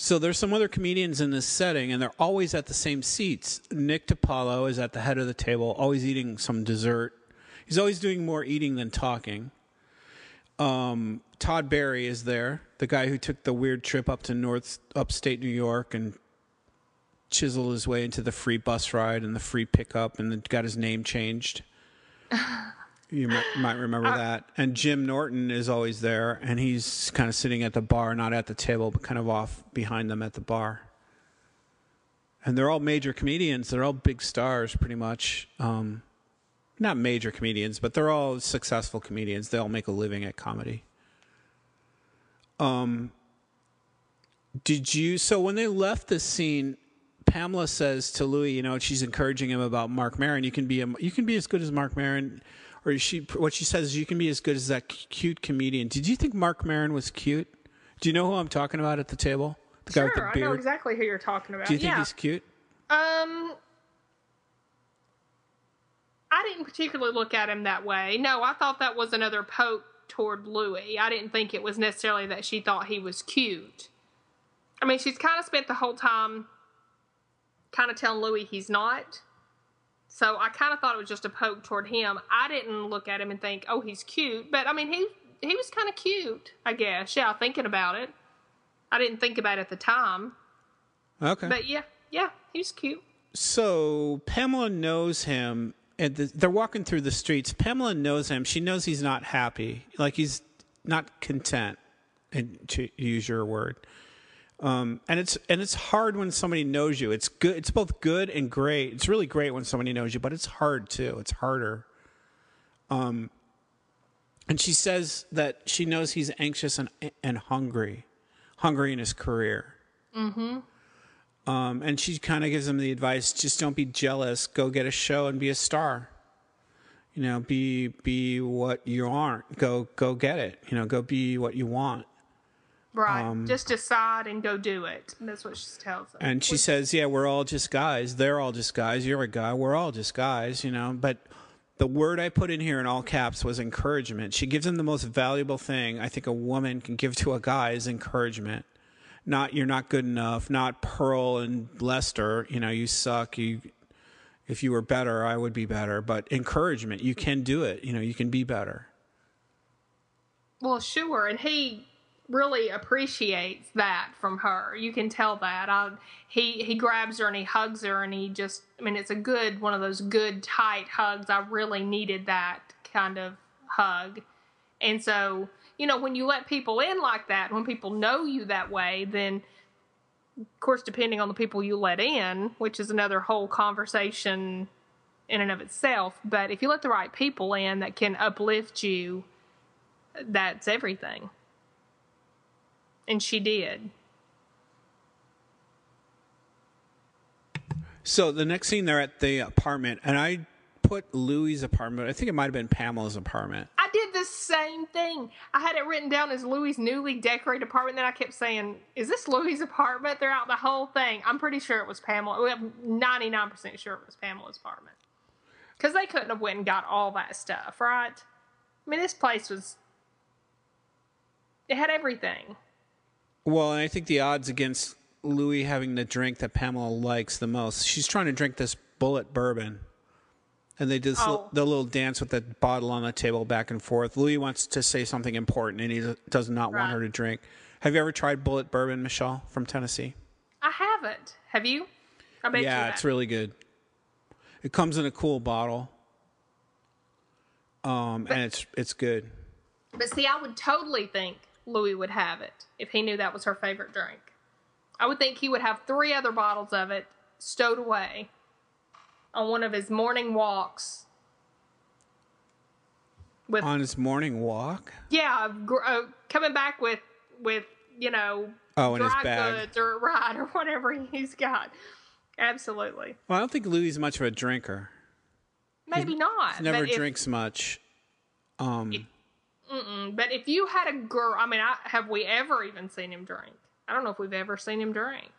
Speaker 1: So there's some other comedians in this setting, and they're always at the same seats. Nick DiPaolo is at the head of the table, always eating some dessert. He's always doing more eating than talking. Um, Todd Barry is there, the guy who took the weird trip up to North upstate New York and chiseled his way into the free bus ride and the free pickup, and got his name changed. You might, might remember that. And Jim Norton is always there, and he's kind of sitting at the bar, not at the table, but kind of off behind them at the bar. And they're all major comedians. They're all big stars, pretty much. Um, not major comedians, but they're all successful comedians. They all make a living at comedy. Um, did you? So when they left the scene, Pamela says to Louis, you know, she's encouraging him about Mark Maron. You can be a, you can be as good as Mark Maron, or she what she says is you can be as good as that cute comedian. Did you think Mark Maron was cute? Do you know who I'm talking about at the table? The guy with
Speaker 2: sure,
Speaker 1: the
Speaker 2: I know
Speaker 1: beard.
Speaker 2: exactly who you're talking about.
Speaker 1: Do you think
Speaker 2: yeah.
Speaker 1: he's cute?
Speaker 2: Um, I didn't particularly look at him that way. No, I thought that was another poke toward Louis. I didn't think it was necessarily that she thought he was cute. I mean, she's kind of spent the whole time kind of telling Louis he's not. So I kind of thought it was just a poke toward him. I didn't look at him and think, "Oh, he's cute," but I mean, he he was kind of cute, I guess. Yeah, thinking about it. I didn't think about it at the time,
Speaker 1: Okay.
Speaker 2: but yeah, yeah, he was cute.
Speaker 1: so Pamela knows him, and the, they're walking through the streets. Pamela knows him. She knows he's not happy, like he's not content, and to use your word. Um, and it's and it's hard when somebody knows you. It's good. It's both good and great. It's really great when somebody knows you, but it's hard too. It's harder. Um, and she says that she knows he's anxious and and hungry, hungry in his career. Um, and she kind of gives him the advice: just don't be jealous. Go get a show and be a star. You know, be be what you aren't. Go go get it. You know, go be what you want.
Speaker 2: Right.
Speaker 1: Um,
Speaker 2: Just decide and go do it. And That's what she tells us.
Speaker 1: And she says, "Yeah, we're all just guys. They're all just guys. You're a guy. We're all just guys." You know, but. The word I put in here in all caps was encouragement. She gives him the most valuable thing I think a woman can give to a guy is encouragement. Not you're not good enough, not Pearl and Lester, you know, you suck, you if you were better, I would be better, but encouragement, you can do it, you know, you can be better.
Speaker 2: Well, sure, and he really appreciates that from her. You can tell that. I, he he grabs her and he hugs her and he just I mean it's a good one of those good tight hugs. I really needed that kind of hug. And so, you know, when you let people in like that, when people know you that way, then of course depending on the people you let in, which is another whole conversation in and of itself, but if you let the right people in that can uplift you, that's everything. And she did.
Speaker 1: So the next scene they're at the apartment and I put Louis' apartment. I think it might have been Pamela's apartment.
Speaker 2: I did the same thing. I had it written down as Louis' newly decorated apartment. Then I kept saying, "Is this Louis' apartment?" Throughout the whole thing, I'm pretty sure it was Pamela. We have 99 percent sure it was Pamela's apartment because they couldn't have went and got all that stuff, right? I mean, this place was. It had everything.
Speaker 1: Well, and I think the odds against Louis having the drink that Pamela likes the most. She's trying to drink this Bulleit bourbon. And they do
Speaker 2: Oh.
Speaker 1: the little dance with the bottle on the table back and forth. Louis wants to say something important and he does not want her to drink. Have you ever tried Bulleit bourbon, Michelle, from Tennessee?
Speaker 2: I haven't. Have you? I bet you
Speaker 1: yeah, it's really good. It comes in a cool bottle. Um, and it's it's good.
Speaker 2: But see, I would totally think Louis would have it if he knew that was her favorite drink. I would think he would have three other bottles of it stowed away on one of his morning walks. With
Speaker 1: On his morning walk?
Speaker 2: yeah, gr- uh, coming back with with you know
Speaker 1: Oh, in his
Speaker 2: dry
Speaker 1: bag.
Speaker 2: goods or right or whatever he's got. Absolutely,
Speaker 1: Well, I don't think Louis is much of a drinker.
Speaker 2: maybe not.
Speaker 1: He Never
Speaker 2: but if-
Speaker 1: drinks much. Um,
Speaker 2: But if you had a girl, I mean, I, have we ever even seen him drink? I don't know if we've ever seen him drink.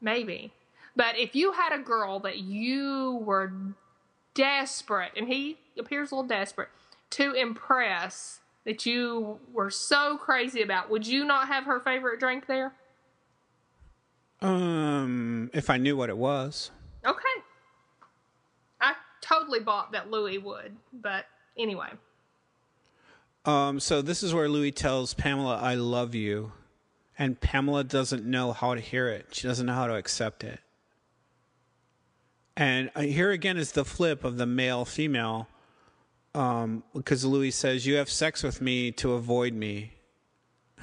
Speaker 2: Maybe. But if you had a girl that you were desperate, and he appears a little desperate, to impress, that you were so crazy about, would you not have her favorite drink there?
Speaker 1: um, if I knew what it was.
Speaker 2: Okay. I totally bought that Louis would, but anyway.
Speaker 1: Um, so this is where Louis tells Pamela, "I love you," and Pamela doesn't know how to hear it. She doesn't know how to accept it. And uh, here again is the flip of the male female, um, because Louis says, "You have sex with me to avoid me."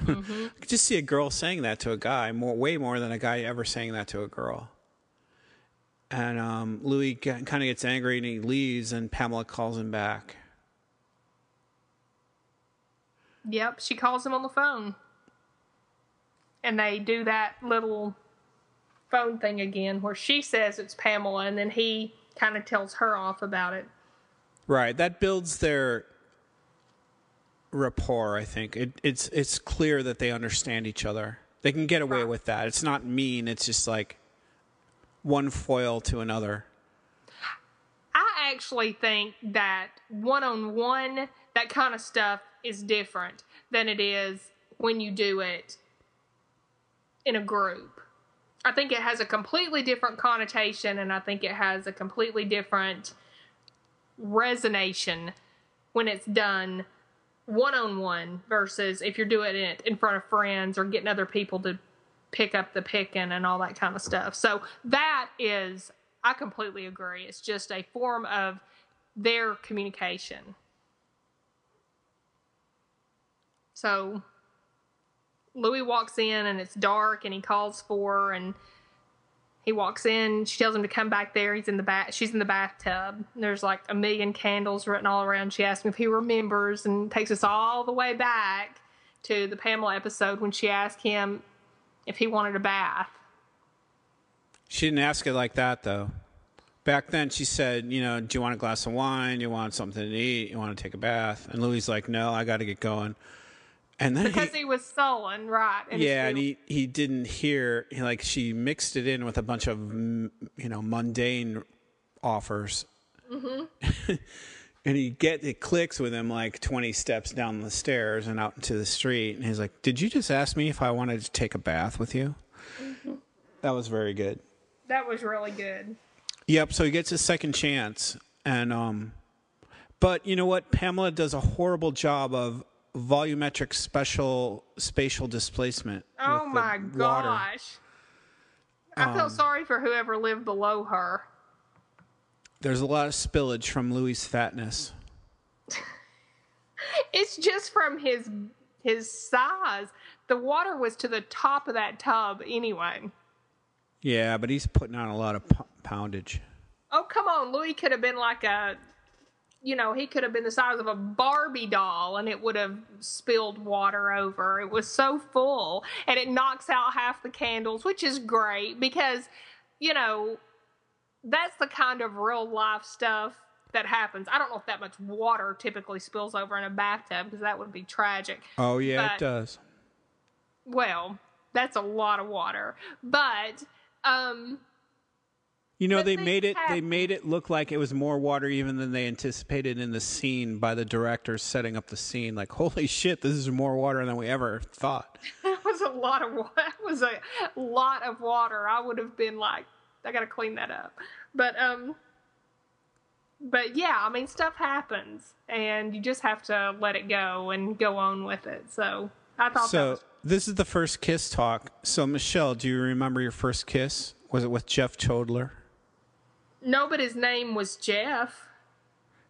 Speaker 1: I could just see a girl saying that to a guy, more way more than a guy ever saying that to a girl. And um, Louis kind of gets angry and he leaves, and Pamela calls him back.
Speaker 2: Yep, she calls him on the phone. And they do that little phone thing again where she says it's Pamela and then he kind of tells her off about it.
Speaker 1: Right. That builds their rapport, I think. It, it's it's clear that they understand each other. They can get away
Speaker 2: Right.
Speaker 1: with that. It's not mean, it's just like one foil to another.
Speaker 2: I actually think that one on one, that kind of stuff is different than it is when you do it in a group. I think it has a completely different connotation and I think it has a completely different resonation when it's done one on one versus if you're doing it in front of friends or getting other people to pick up the picking and all that kind of stuff. So that is, I completely agree. It's just a form of their communication. So Louis walks in and it's dark and he calls for her and he walks in. She tells him to come back there. He's in the bath. She's in the bathtub. There's like a million candles written all around. She asks him if he remembers and takes us all the way back to the Pamela episode when she asked him if he wanted a bath.
Speaker 1: She didn't ask it like that though. Back then, she said, "You know, do you want a glass of wine? You want something to eat? You want to take a bath?" And Louis like, "No, I got to get going." And then
Speaker 2: because
Speaker 1: he,
Speaker 2: he, was sullen, right? And
Speaker 1: yeah, and he he didn't hear he, like she mixed it in with a bunch of you know mundane offers.
Speaker 2: Mm-hmm.
Speaker 1: and he get it clicks with him like 20 steps down the stairs and out into the street and he's like did you just ask me if i wanted to take a bath with you
Speaker 2: Mm-hmm.
Speaker 1: that was very good
Speaker 2: that was really good.
Speaker 1: Yep. So he gets his second chance, and um, but you know what? Pamela does a horrible job of volumetric special spatial displacement.
Speaker 2: Oh my.
Speaker 1: Um,
Speaker 2: gosh. I felt sorry for whoever lived below her.
Speaker 1: There's a lot of spillage from Louis' fatness.
Speaker 2: It's just from his his size. The water was to the top of that tub anyway.
Speaker 1: Yeah, but he's putting on a lot of p- poundage.
Speaker 2: Oh come on, Louis could have been like a you know, he could have been the size of a Barbie doll and it would have spilled water over. It was so full and it knocks out half the candles, which is great because, you know, that's the kind of real life stuff that happens. I don't know if that much water typically spills over in a bathtub because that would be tragic.
Speaker 1: Oh yeah,
Speaker 2: But-
Speaker 1: it does.
Speaker 2: Well, that's a lot of water. But um
Speaker 1: You know,
Speaker 2: but
Speaker 1: they made it. They made it look like it was more water even than they anticipated in the scene by the director setting up the scene. Like, holy shit, this is more water than we ever thought.
Speaker 2: that was a lot of water. that was a lot of water. I would have been like, I gotta clean that up. But um, but yeah, I mean, stuff happens, and you just have to let it go and go on with it. So I thought that
Speaker 1: So
Speaker 2: was
Speaker 1: this is the first kiss talk. So Michelle, do you remember your first kiss? Was it with Jeff Chodler?
Speaker 2: No, but his name was Jeff.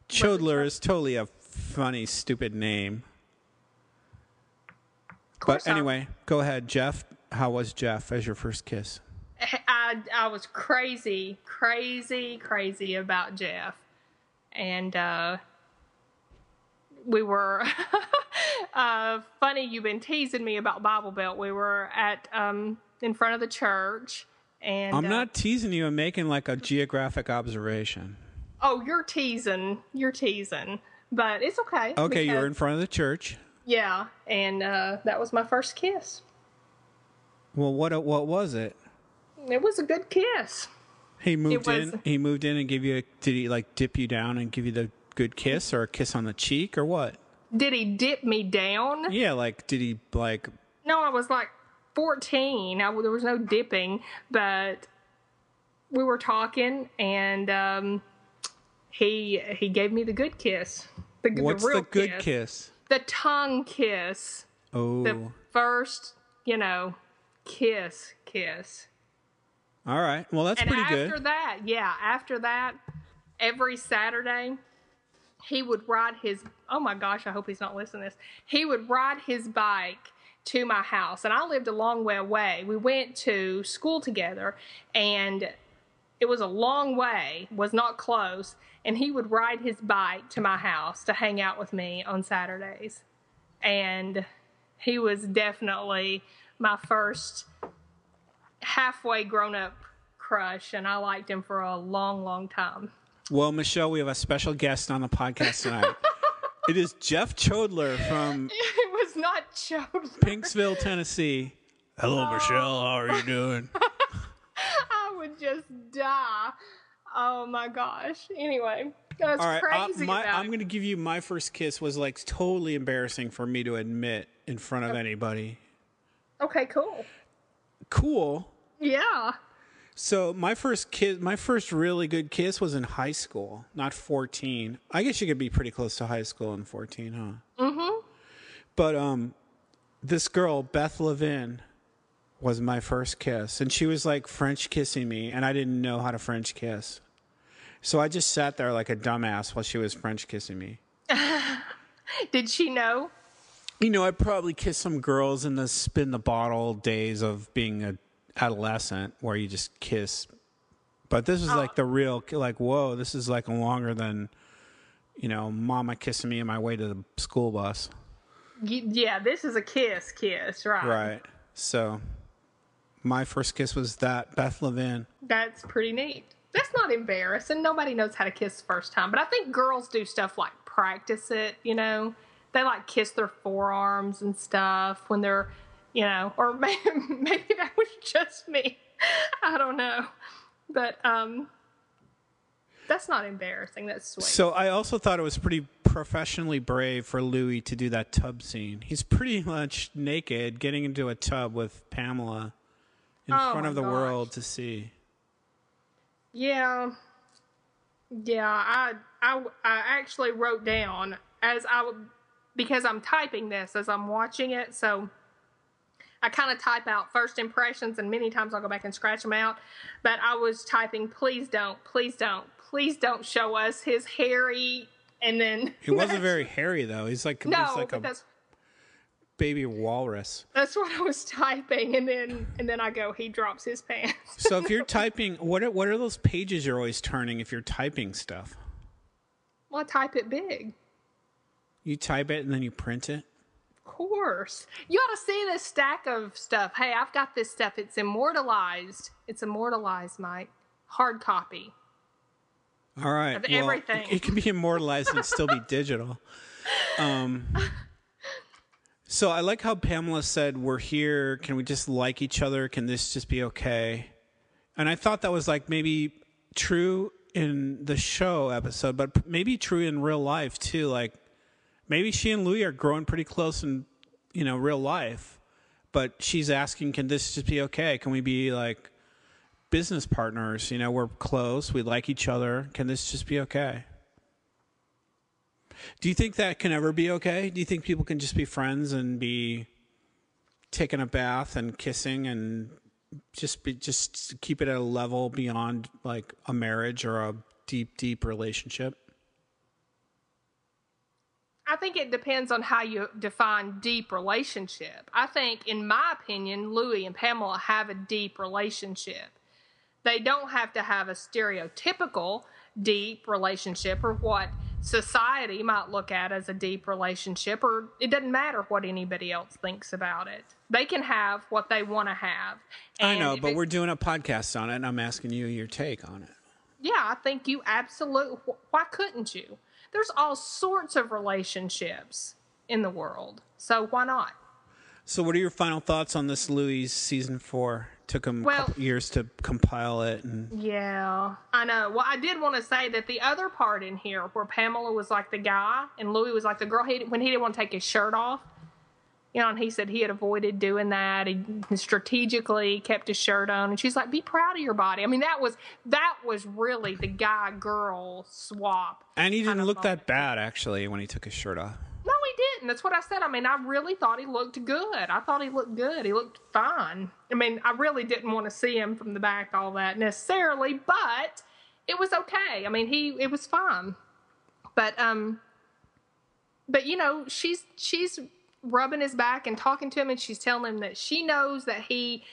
Speaker 1: Chodler is totally a funny, stupid name. But anyway, go ahead, Jeff. How was Jeff as your first kiss?
Speaker 2: I I was crazy, crazy, crazy about Jeff, and uh, we were. uh, funny, you've been teasing me about Bible Belt. We were at um, in front of the church, and
Speaker 1: I'm
Speaker 2: uh,
Speaker 1: not teasing you. I'm making like a geographic observation.
Speaker 2: Oh, you're teasing. You're teasing, but it's okay.
Speaker 1: Okay, you were in front of the church.
Speaker 2: Yeah, and uh, that was my first kiss.
Speaker 1: Well, what what was it?
Speaker 2: It was a good kiss.
Speaker 1: He moved
Speaker 2: was-
Speaker 1: in. He moved in and gave you. A, did he like dip you down and give you the good kiss or a kiss on the cheek or what?
Speaker 2: Did he dip me down?
Speaker 1: Yeah, like did he like?
Speaker 2: No, I was like 14. I, there was no dipping, but we were talking, and um, he he gave me the good kiss. The,
Speaker 1: What's
Speaker 2: the
Speaker 1: the, good
Speaker 2: kiss.
Speaker 1: kiss?
Speaker 2: The tongue kiss.
Speaker 1: Oh,
Speaker 2: The first, you know, kiss, kiss.
Speaker 1: all right. Well, that's
Speaker 2: And
Speaker 1: pretty
Speaker 2: after
Speaker 1: good.
Speaker 2: After that, yeah, after that, every Saturday, he would ride his. Oh my gosh, I hope he's not listening to this. He would ride his bike to my house, and I lived a long way away. We went to school together, and it was a long way, was not close. And he would ride his bike to my house to hang out with me on Saturdays. And he was definitely my first halfway grown up crush, and I liked him for a long, long time.
Speaker 1: Well, Michelle, we have a special guest on the podcast tonight. it is Jeff Chodler from
Speaker 2: It was not Chodler.
Speaker 1: Pinksville, Tennessee. Hello, Michelle. How are you doing?
Speaker 2: I would just die. Oh my gosh. Anyway, that's
Speaker 1: All right, uh,
Speaker 2: crazy.
Speaker 1: my,
Speaker 2: about
Speaker 1: I'm
Speaker 2: it.
Speaker 1: going to give you my first kiss was like totally embarrassing for me to admit in front of anybody.
Speaker 2: Okay, cool.
Speaker 1: Cool.
Speaker 2: Yeah.
Speaker 1: So my first kiss, my first really good kiss was in high school, not 14. I guess you could be pretty close to high school in 14, huh? Mm-hmm. But um, this girl Beth Levin was my first kiss, and she was like French kissing me, and I didn't know how to French kiss. So I just sat there like a dumbass while she was French kissing me.
Speaker 2: Did she know?
Speaker 1: You know, I probably kissed some girls in the spin the bottle days of being a adolescent where you just kiss. But this was oh. like the real like whoa, this is like longer than you know, mama kissing me on my way to the school bus.
Speaker 2: Yeah, this is a kiss, kiss, right?
Speaker 1: Right. So my first kiss was that Beth Levin.
Speaker 2: That's pretty neat. That's not embarrassing. Nobody knows how to kiss the first time, but I think girls do stuff like practice it. You know, they like kiss their forearms and stuff when they're, you know, or maybe, maybe that was just me. I don't know, but um, that's not embarrassing. That's sweet.
Speaker 1: So I also thought it was pretty professionally brave for Louis to do that tub scene. He's pretty much naked getting into a tub with Pamela in
Speaker 2: Oh
Speaker 1: front of the
Speaker 2: gosh.
Speaker 1: world to see.
Speaker 2: Yeah. Yeah, I I I actually wrote down as I because I'm typing this as I'm watching it, so I kind of type out first impressions and many times I'll go back and scratch them out, but I was typing please don't, please don't, please don't show us his hairy and then
Speaker 1: He wasn't very hairy though. He's like
Speaker 2: No,
Speaker 1: he's like a
Speaker 2: that's
Speaker 1: baby walrus.
Speaker 2: that's what I was typing and then and then I go he drops his pants.
Speaker 1: So if you're typing, what are what are those pages you're always turning if you're typing stuff?
Speaker 2: well, I type it big.
Speaker 1: You type it and then you print it.
Speaker 2: Of course. You ought to see this stack of stuff. Hey, I've got this stuff. It's immortalized. It's immortalized, Mike. Hard copy.
Speaker 1: All right.
Speaker 2: Of
Speaker 1: well,
Speaker 2: everything.
Speaker 1: It, it can be immortalized and still be digital. Um, so I like how Pamela said, "We're here. Can we just like each other? Can this just be okay?" And I thought that was like maybe true in the show episode, but maybe true in real life too. Like maybe she and Louis are growing pretty close in you know real life, but she's asking, "Can this just be okay? Can we be like?" business partners. You know, we're close. We like each other. Can this just be okay? Do you think that can ever be okay? Do you think people can just be friends and be taking a bath and kissing and just be just keep it at a level beyond like a marriage or a deep deep relationship?
Speaker 2: I think it depends on how you define deep relationship. I think, in my opinion, Louis and Pamela have a deep relationship. They don't have to have a stereotypical deep relationship or what society might look at as a deep relationship, or it doesn't matter what anybody else thinks about it. They can have what they want to have.
Speaker 1: I know, but we're doing a podcast on it, and I'm asking you your take on it.
Speaker 2: yeah, I think you absolutely. Why couldn't you? There's all sorts of relationships in the world, so why not?
Speaker 1: So, what are your final thoughts on this Louis season four? Took him
Speaker 2: Well-
Speaker 1: a couple years to compile it, and
Speaker 2: Yeah, I know. Well, I did want to say that the other part in here, where Pamela was like the guy and Louis was like the girl, he when he didn't want to take his shirt off, you know, and he said he had avoided doing that. He strategically kept his shirt on, and she's like, "Be proud of your body." I mean, that was that was really the guy girl swap.
Speaker 1: and he didn't look that bad actually when he took his shirt off.
Speaker 2: No, he didn't. That's what I said. I mean, I really thought he looked good. I thought he looked good. He looked fine. I mean, I really didn't want to see him from the back, all that necessarily, but it was okay. I mean, he it was fine. But um, but you know, she's she's rubbing his back and talking to him, and she's telling him that she knows that he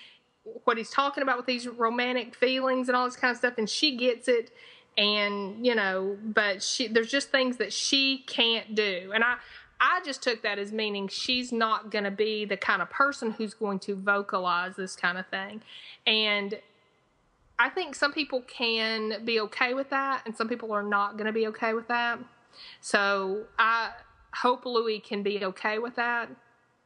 Speaker 2: what he's talking about with these romantic feelings and all this kind of stuff, and she gets it. And you know, but she there's just things that she can't do, and I I just took that as meaning she's not going to be the kind of person who's going to vocalize this kind of thing, and I think some people can be okay with that, and some people are not going to be okay with that. So I hope Louis can be okay with that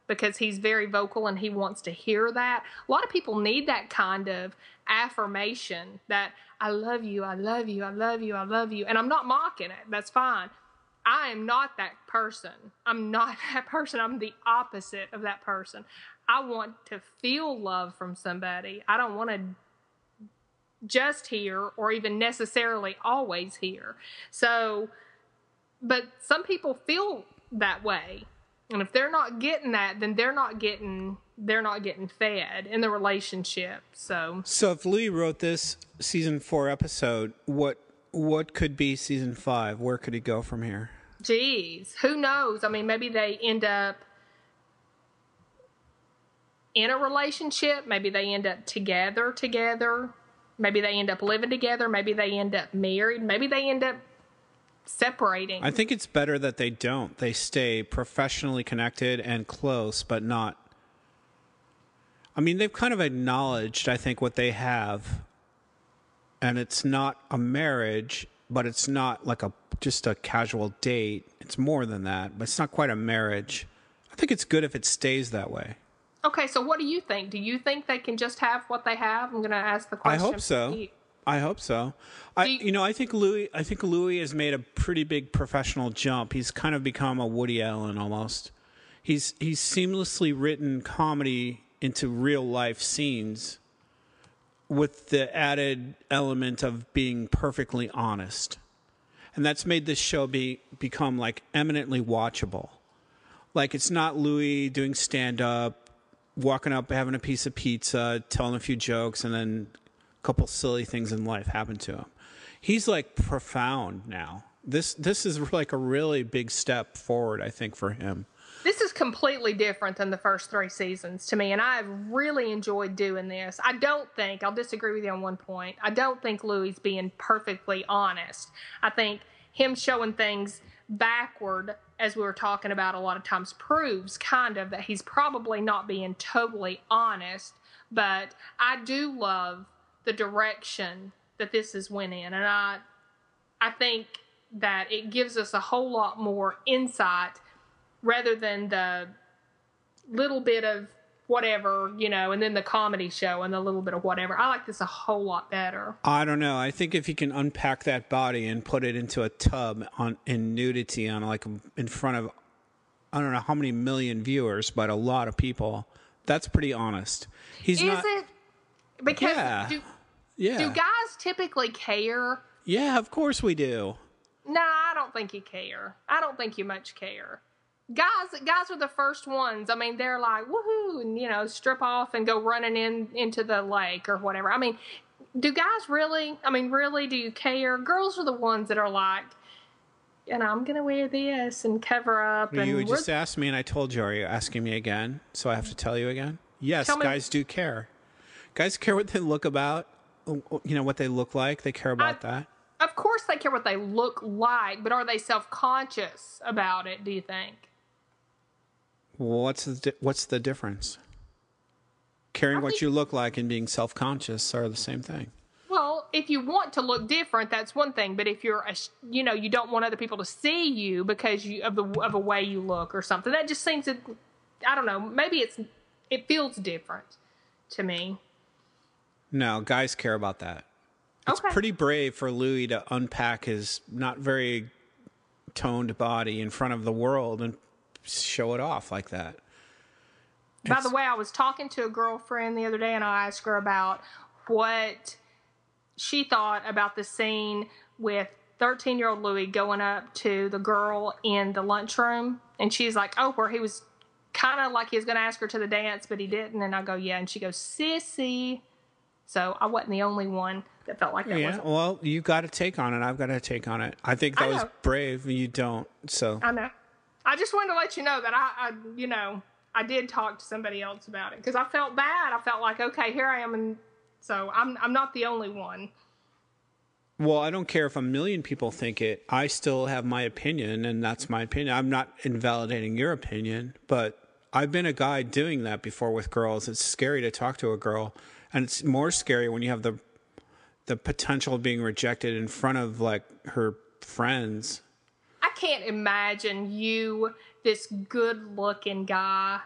Speaker 2: because he's very vocal and he wants to hear that. A lot of people need that kind of affirmation that I love you, I love you, I love you, I love you. And I'm not mocking it. That's fine. I am not that person. I'm not that person. I'm the opposite of that person. I want to feel love from somebody. I don't want to just hear or even necessarily always hear. So, but some people feel that way. And if they're not getting that, then they're not getting they're not getting fed in the relationship. So
Speaker 1: So if Louis wrote this season four episode, what what could be season five? Where could he go from here?
Speaker 2: Geez, who knows? I mean, maybe they end up in a relationship. Maybe they end up together together. Maybe they end up living together. Maybe they end up married. Maybe they end up separating.
Speaker 1: I think it's better that they don't. They stay professionally connected and close, but not. I mean, they've kind of acknowledged, I think, what they have, and it's not a marriage, but it's not like a just a casual date. It's more than that, but it's not quite a marriage. I think it's good if it stays that way.
Speaker 2: okay, so what do you think? Do you think they can just have what they have? I'm going to ask the question.
Speaker 1: I
Speaker 2: hope
Speaker 1: so. I hope so. I,
Speaker 2: you-
Speaker 1: know, I think Louis. I think Louis has made a pretty big professional jump. He's kind of become a Woody Allen almost. He's he's seamlessly written comedy into real life scenes, with the added element of being perfectly honest, and that's made this show be become like eminently watchable. Like it's not Louis doing stand up, walking up, having a piece of pizza, telling a few jokes, and then couple silly things in life happen to him. He's like profound now. This this is like a really big step forward, I think, for him.
Speaker 2: This is completely different than the first three seasons to me, and I've really enjoyed doing this. I don't think, I'll disagree with you on one point, I don't think Louis is being perfectly honest. I think him showing things backward, as we were talking about a lot of times, proves kind of that he's probably not being totally honest, but I do love the direction that this has went in, and I I think that it gives us a whole lot more insight rather than the little bit of whatever, you know, and then the comedy show and the little bit of whatever. I like this a whole lot better.
Speaker 1: I don't know. I think if he can unpack that body and put it into a tub on in nudity on like in front of I don't know how many million viewers, but a lot of people, that's pretty honest. He's
Speaker 2: Is
Speaker 1: not.
Speaker 2: it because
Speaker 1: Yeah.
Speaker 2: do,
Speaker 1: yeah.
Speaker 2: do guys typically care?
Speaker 1: yeah, of course we do.
Speaker 2: No, I don't think you care. I don't think you much care. Guys, guys are the first ones. I mean, they're like woohoo, and you know, strip off and go running in into the lake or whatever. I mean, do guys really? I mean, really, do you care? Girls are the ones that are like, and I'm gonna wear this and cover up. And
Speaker 1: You just asked me, and I told you. Are you asking me again? So I have to tell you again. Yes,
Speaker 2: Tell me-
Speaker 1: guys do care. Guys care what they look about. Uh, uh, you know what they look like. They care about that.
Speaker 2: of course they care what they look like, but are they self conscious about it? Do you think?
Speaker 1: What's the what's the difference? Caring what you look like and being self conscious are the same thing.
Speaker 2: Well, if you want to look different, that's one thing. But if you're, a, you know, you don't want other people to see you because you of the of a way you look or something, that just seems to, I don't know. Maybe it's it feels different to me.
Speaker 1: No, guys care about that. It's
Speaker 2: Okay.
Speaker 1: pretty brave for Louis to unpack his not very toned body in front of the world and show it off like that.
Speaker 2: By
Speaker 1: It's-
Speaker 2: the way, I was talking to a girlfriend the other day, and I asked her about what she thought about the scene with 13 year old Louis going up to the girl in the lunchroom. And she's like, Oh, where he was kind of like he was going to ask her to the dance, but he didn't. And I go, Yeah. And she goes, Sissy. So I wasn't the only one that felt like that.
Speaker 1: Yeah,
Speaker 2: wasn't
Speaker 1: well, you got a take on it. I've got a take on it. I think that
Speaker 2: I
Speaker 1: was brave. You don't. So
Speaker 2: I know. I just wanted to let you know that I, I you know, I did talk to somebody else about it because I felt bad. I felt like, okay, here I am, and so I'm I'm not the only one.
Speaker 1: Well, I don't care if a million people think it. I still have my opinion, and that's my opinion. I'm not invalidating your opinion, but I've been a guy doing that before with girls. It's scary to talk to a girl, and it's more scary when you have the the potential of being rejected in front of like her friends.
Speaker 2: I can't imagine you, this good looking guy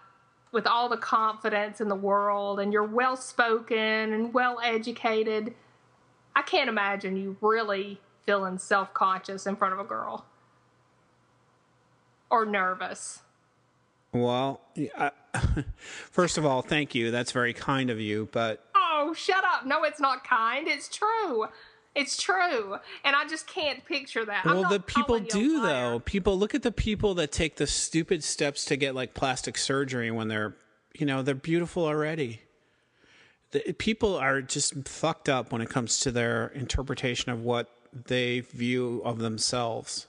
Speaker 2: with all the confidence in the world, and you're well spoken and well educated. I can't imagine you really feeling self conscious in front of a girl or nervous.
Speaker 1: Well, I, first of all, thank you. That's very kind of you, but
Speaker 2: Oh, shut up. No, it's not kind. It's true. It's true. And I just can't picture that.
Speaker 1: Well, the people
Speaker 2: calling you a
Speaker 1: do though. People look at the people that take the stupid steps to get like plastic surgery when they're You know, they're beautiful already. The, people are just fucked up when it comes to their interpretation of what they view of themselves.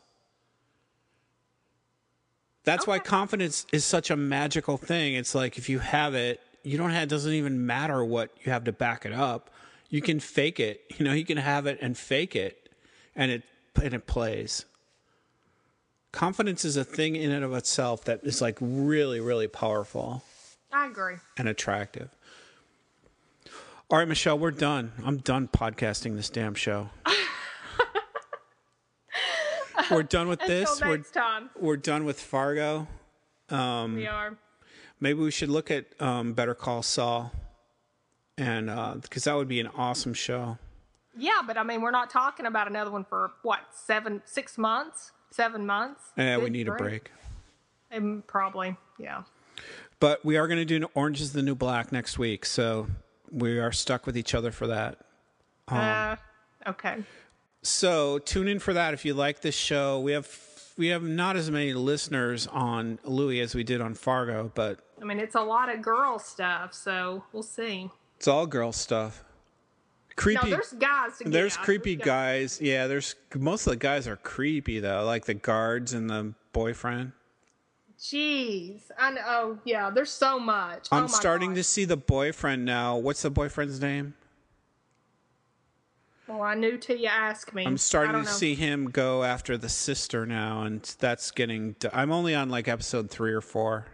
Speaker 1: That's why confidence is such a magical thing. It's like if you have it, you don't have it doesn't even matter what you have to back it up. You can fake it. You know, you can have it and fake it and it and it plays. Confidence is a thing in and of itself that is like really really powerful
Speaker 2: I agree.
Speaker 1: and attractive. All right, Michelle, we're done. I'm done podcasting this damn show. we're done with this.
Speaker 2: Until
Speaker 1: We're
Speaker 2: time,
Speaker 1: we're done with Fargo.
Speaker 2: Um, we are.
Speaker 1: Maybe we should look at um, Better Call Saul, and because that would be an awesome show.
Speaker 2: Yeah, but I mean, we're not talking about another one for what seven, six months, seven months.
Speaker 1: Yeah, we
Speaker 2: Good
Speaker 1: need a break.
Speaker 2: Um, probably, yeah.
Speaker 1: But we are going to do Orange is the New Black next week, so we are stuck with each other for that. Um,
Speaker 2: uh, okay.
Speaker 1: So tune in for that if you like this show. We have we have not as many listeners on Louis as we did on Fargo, but
Speaker 2: I mean, it's a lot of girl stuff, so we'll see.
Speaker 1: it's all girl stuff. Creepy.
Speaker 2: No, there's guys. To get
Speaker 1: There's
Speaker 2: out.
Speaker 1: creepy
Speaker 2: There's
Speaker 1: guys. Yeah, there's most of the guys are creepy though, like the guards and the boyfriend.
Speaker 2: Jeez, I know. Oh, yeah, there's so much.
Speaker 1: I'm
Speaker 2: oh
Speaker 1: starting
Speaker 2: God.
Speaker 1: to see the boyfriend now. What's the boyfriend's name?
Speaker 2: Well, I knew till you asked me.
Speaker 1: I'm starting to
Speaker 2: know.
Speaker 1: see him go after the sister now, and that's getting. I'm only on like episode three or four.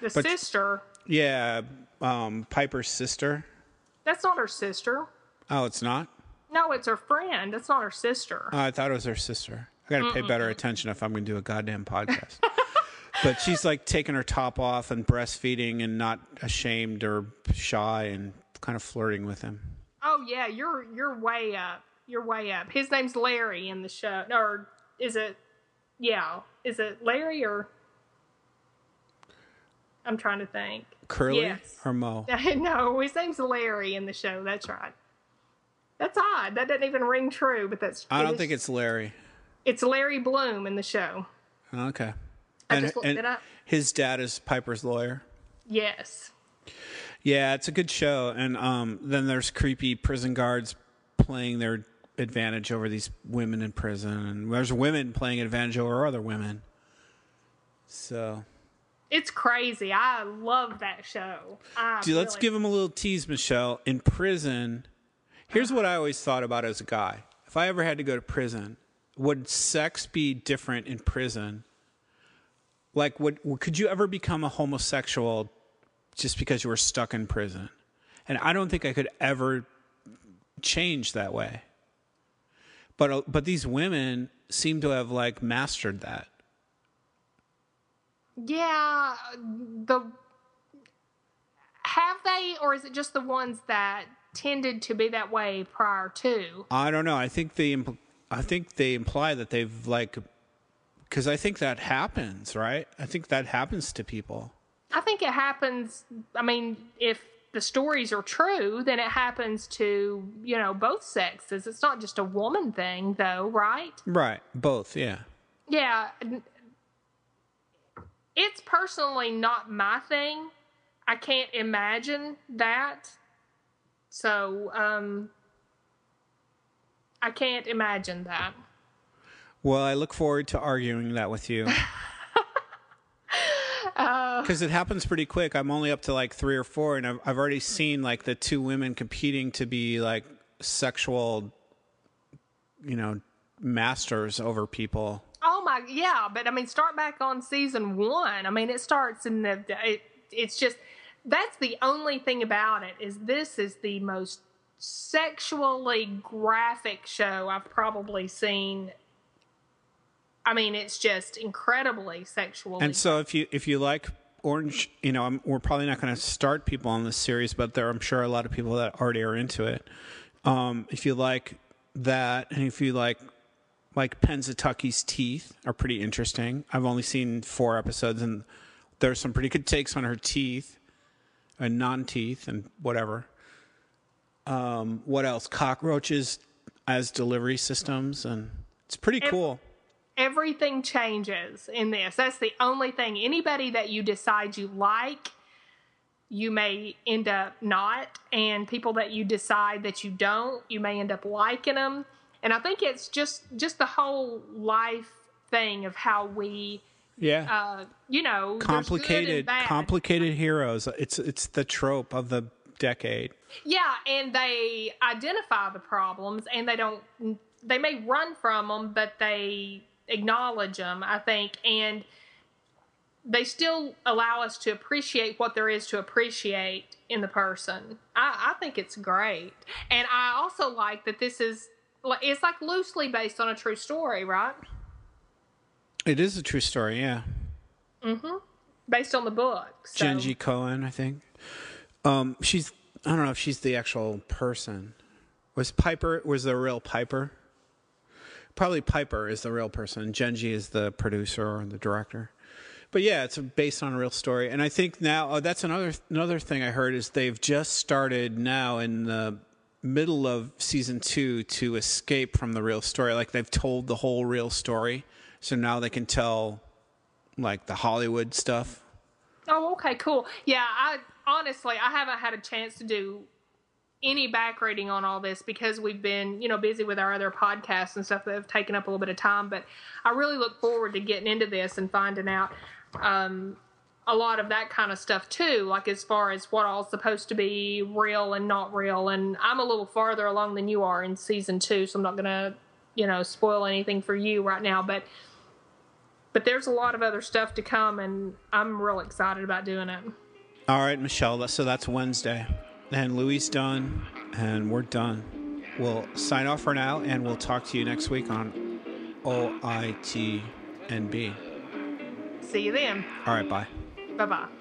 Speaker 2: The
Speaker 1: but-
Speaker 2: sister.
Speaker 1: Yeah, um, Piper's sister.
Speaker 2: That's not her sister.
Speaker 1: Oh, it's not.
Speaker 2: No, it's her friend. That's not her sister.
Speaker 1: Oh, I thought it was her sister. I got to pay better attention if I'm going to do a goddamn podcast. but she's like taking her top off and breastfeeding and not ashamed or shy and kind of flirting with him.
Speaker 2: Oh yeah, you're you're way up. You're way up. His name's Larry in the show. Or is it yeah. Is it Larry or I'm trying to think.
Speaker 1: Curly
Speaker 2: Yes.
Speaker 1: or Moe?
Speaker 2: no, his name's Larry in the show. That's right. That's odd. That doesn't even ring true, but that's
Speaker 1: I don't think it's Larry.
Speaker 2: it's Larry Bloom in the show.
Speaker 1: Okay.
Speaker 2: I
Speaker 1: and
Speaker 2: just looked
Speaker 1: and
Speaker 2: it up.
Speaker 1: his dad is Piper's lawyer.
Speaker 2: Yes.
Speaker 1: Yeah, it's a good show. And um, then there's creepy prison guards playing their advantage over these women in prison, and there's women playing advantage over other women. So,
Speaker 2: It's crazy. I love that show. I
Speaker 1: Dude, let's give him a little tease, Michelle. In prison, here's what I always thought about as a guy. If I ever had to go to prison, would sex be different in prison? Like, would could you ever become a homosexual just because you were stuck in prison? And I don't think I could ever change that way. But uh, but these women seem to have like mastered that.
Speaker 2: Yeah, the have they, or is it just the ones that tended to be that way prior to?
Speaker 1: I don't know. I think they impl- I think they imply that they've like because I think that happens, right? I think that happens to people.
Speaker 2: I think it happens. I mean, if the stories are true, then it happens to you know both sexes. It's not just a woman thing, though, right?
Speaker 1: Right. Both, yeah.
Speaker 2: Yeah, it's personally not my thing. I can't imagine that. So, um, I can't imagine that.
Speaker 1: Well, I look forward to arguing that with you. Because it happens pretty quick. I'm only up to like three or four, and I've, I've already seen like the two women competing to be like sexual, you know, masters over people.
Speaker 2: My, yeah, but I mean, start back on season one. I mean, it starts in the. It, it's just that's the only thing about it is this is the most sexually graphic show I've probably seen. I mean, it's just incredibly sexual.
Speaker 1: And so, if you if you like Orange, you know, I'm, we're probably not going to start people on this series, but there, I'm sure a lot of people that already are into it. Um, if you like that, and if you like like Pennsatucky's teeth are pretty interesting. I've only seen four episodes, and there's some pretty good takes on her teeth and non-teeth and whatever. Um, what else? Cockroaches as delivery systems, and it's pretty cool. Everything changes in this. That's the only thing.
Speaker 2: Anybody that you decide you like, you may end up not, and people that you decide that you don't, you may end up liking them. And I think it's just just the whole life thing of how we,
Speaker 1: Yeah.
Speaker 2: uh, you know, there's good and
Speaker 1: complicated complicated heroes. It's it's the trope of the decade.
Speaker 2: Yeah, and they identify the problems and they don't they may run from them, but they acknowledge them, I think, and they still allow us to appreciate what there is to appreciate in the person. I, I think it's great. And I also like that this is it's like loosely based on a true story, right?
Speaker 1: It is a true story, yeah. Mhm.
Speaker 2: Based on the book. So.
Speaker 1: Jenji Kohan, I think. Um, she's I don't know if she's the actual person. Was Piper was the real Piper? Probably Piper is the real person. Jenji is the producer or the director. But yeah, it's based on a real story, and I think now oh, that's another another thing I heard is they've just started now in the middle of season two to escape from the real story. Like they've told the whole real story, so now they can tell like the Hollywood stuff.
Speaker 2: Oh, okay, cool. Yeah, I honestly I haven't had a chance to do any back reading on all this because we've been, you know, busy with our other podcasts and stuff that have taken up a little bit of time. But I really look forward to getting into this and finding out um, a lot of that kind of stuff too, like as far as what all's supposed to be real and not real. And I'm a little farther along than you are in season two, so I'm not gonna, you know, spoil anything for you right now. But but there's a lot of other stuff to come, and I'm real excited about doing it.
Speaker 1: All right, Michelle. So that's Wednesday. And Louis done, and we're done. We'll sign off for now, and we'll talk to you next week on OITNB.
Speaker 2: See you then.
Speaker 1: All right, bye.
Speaker 2: Bye bye.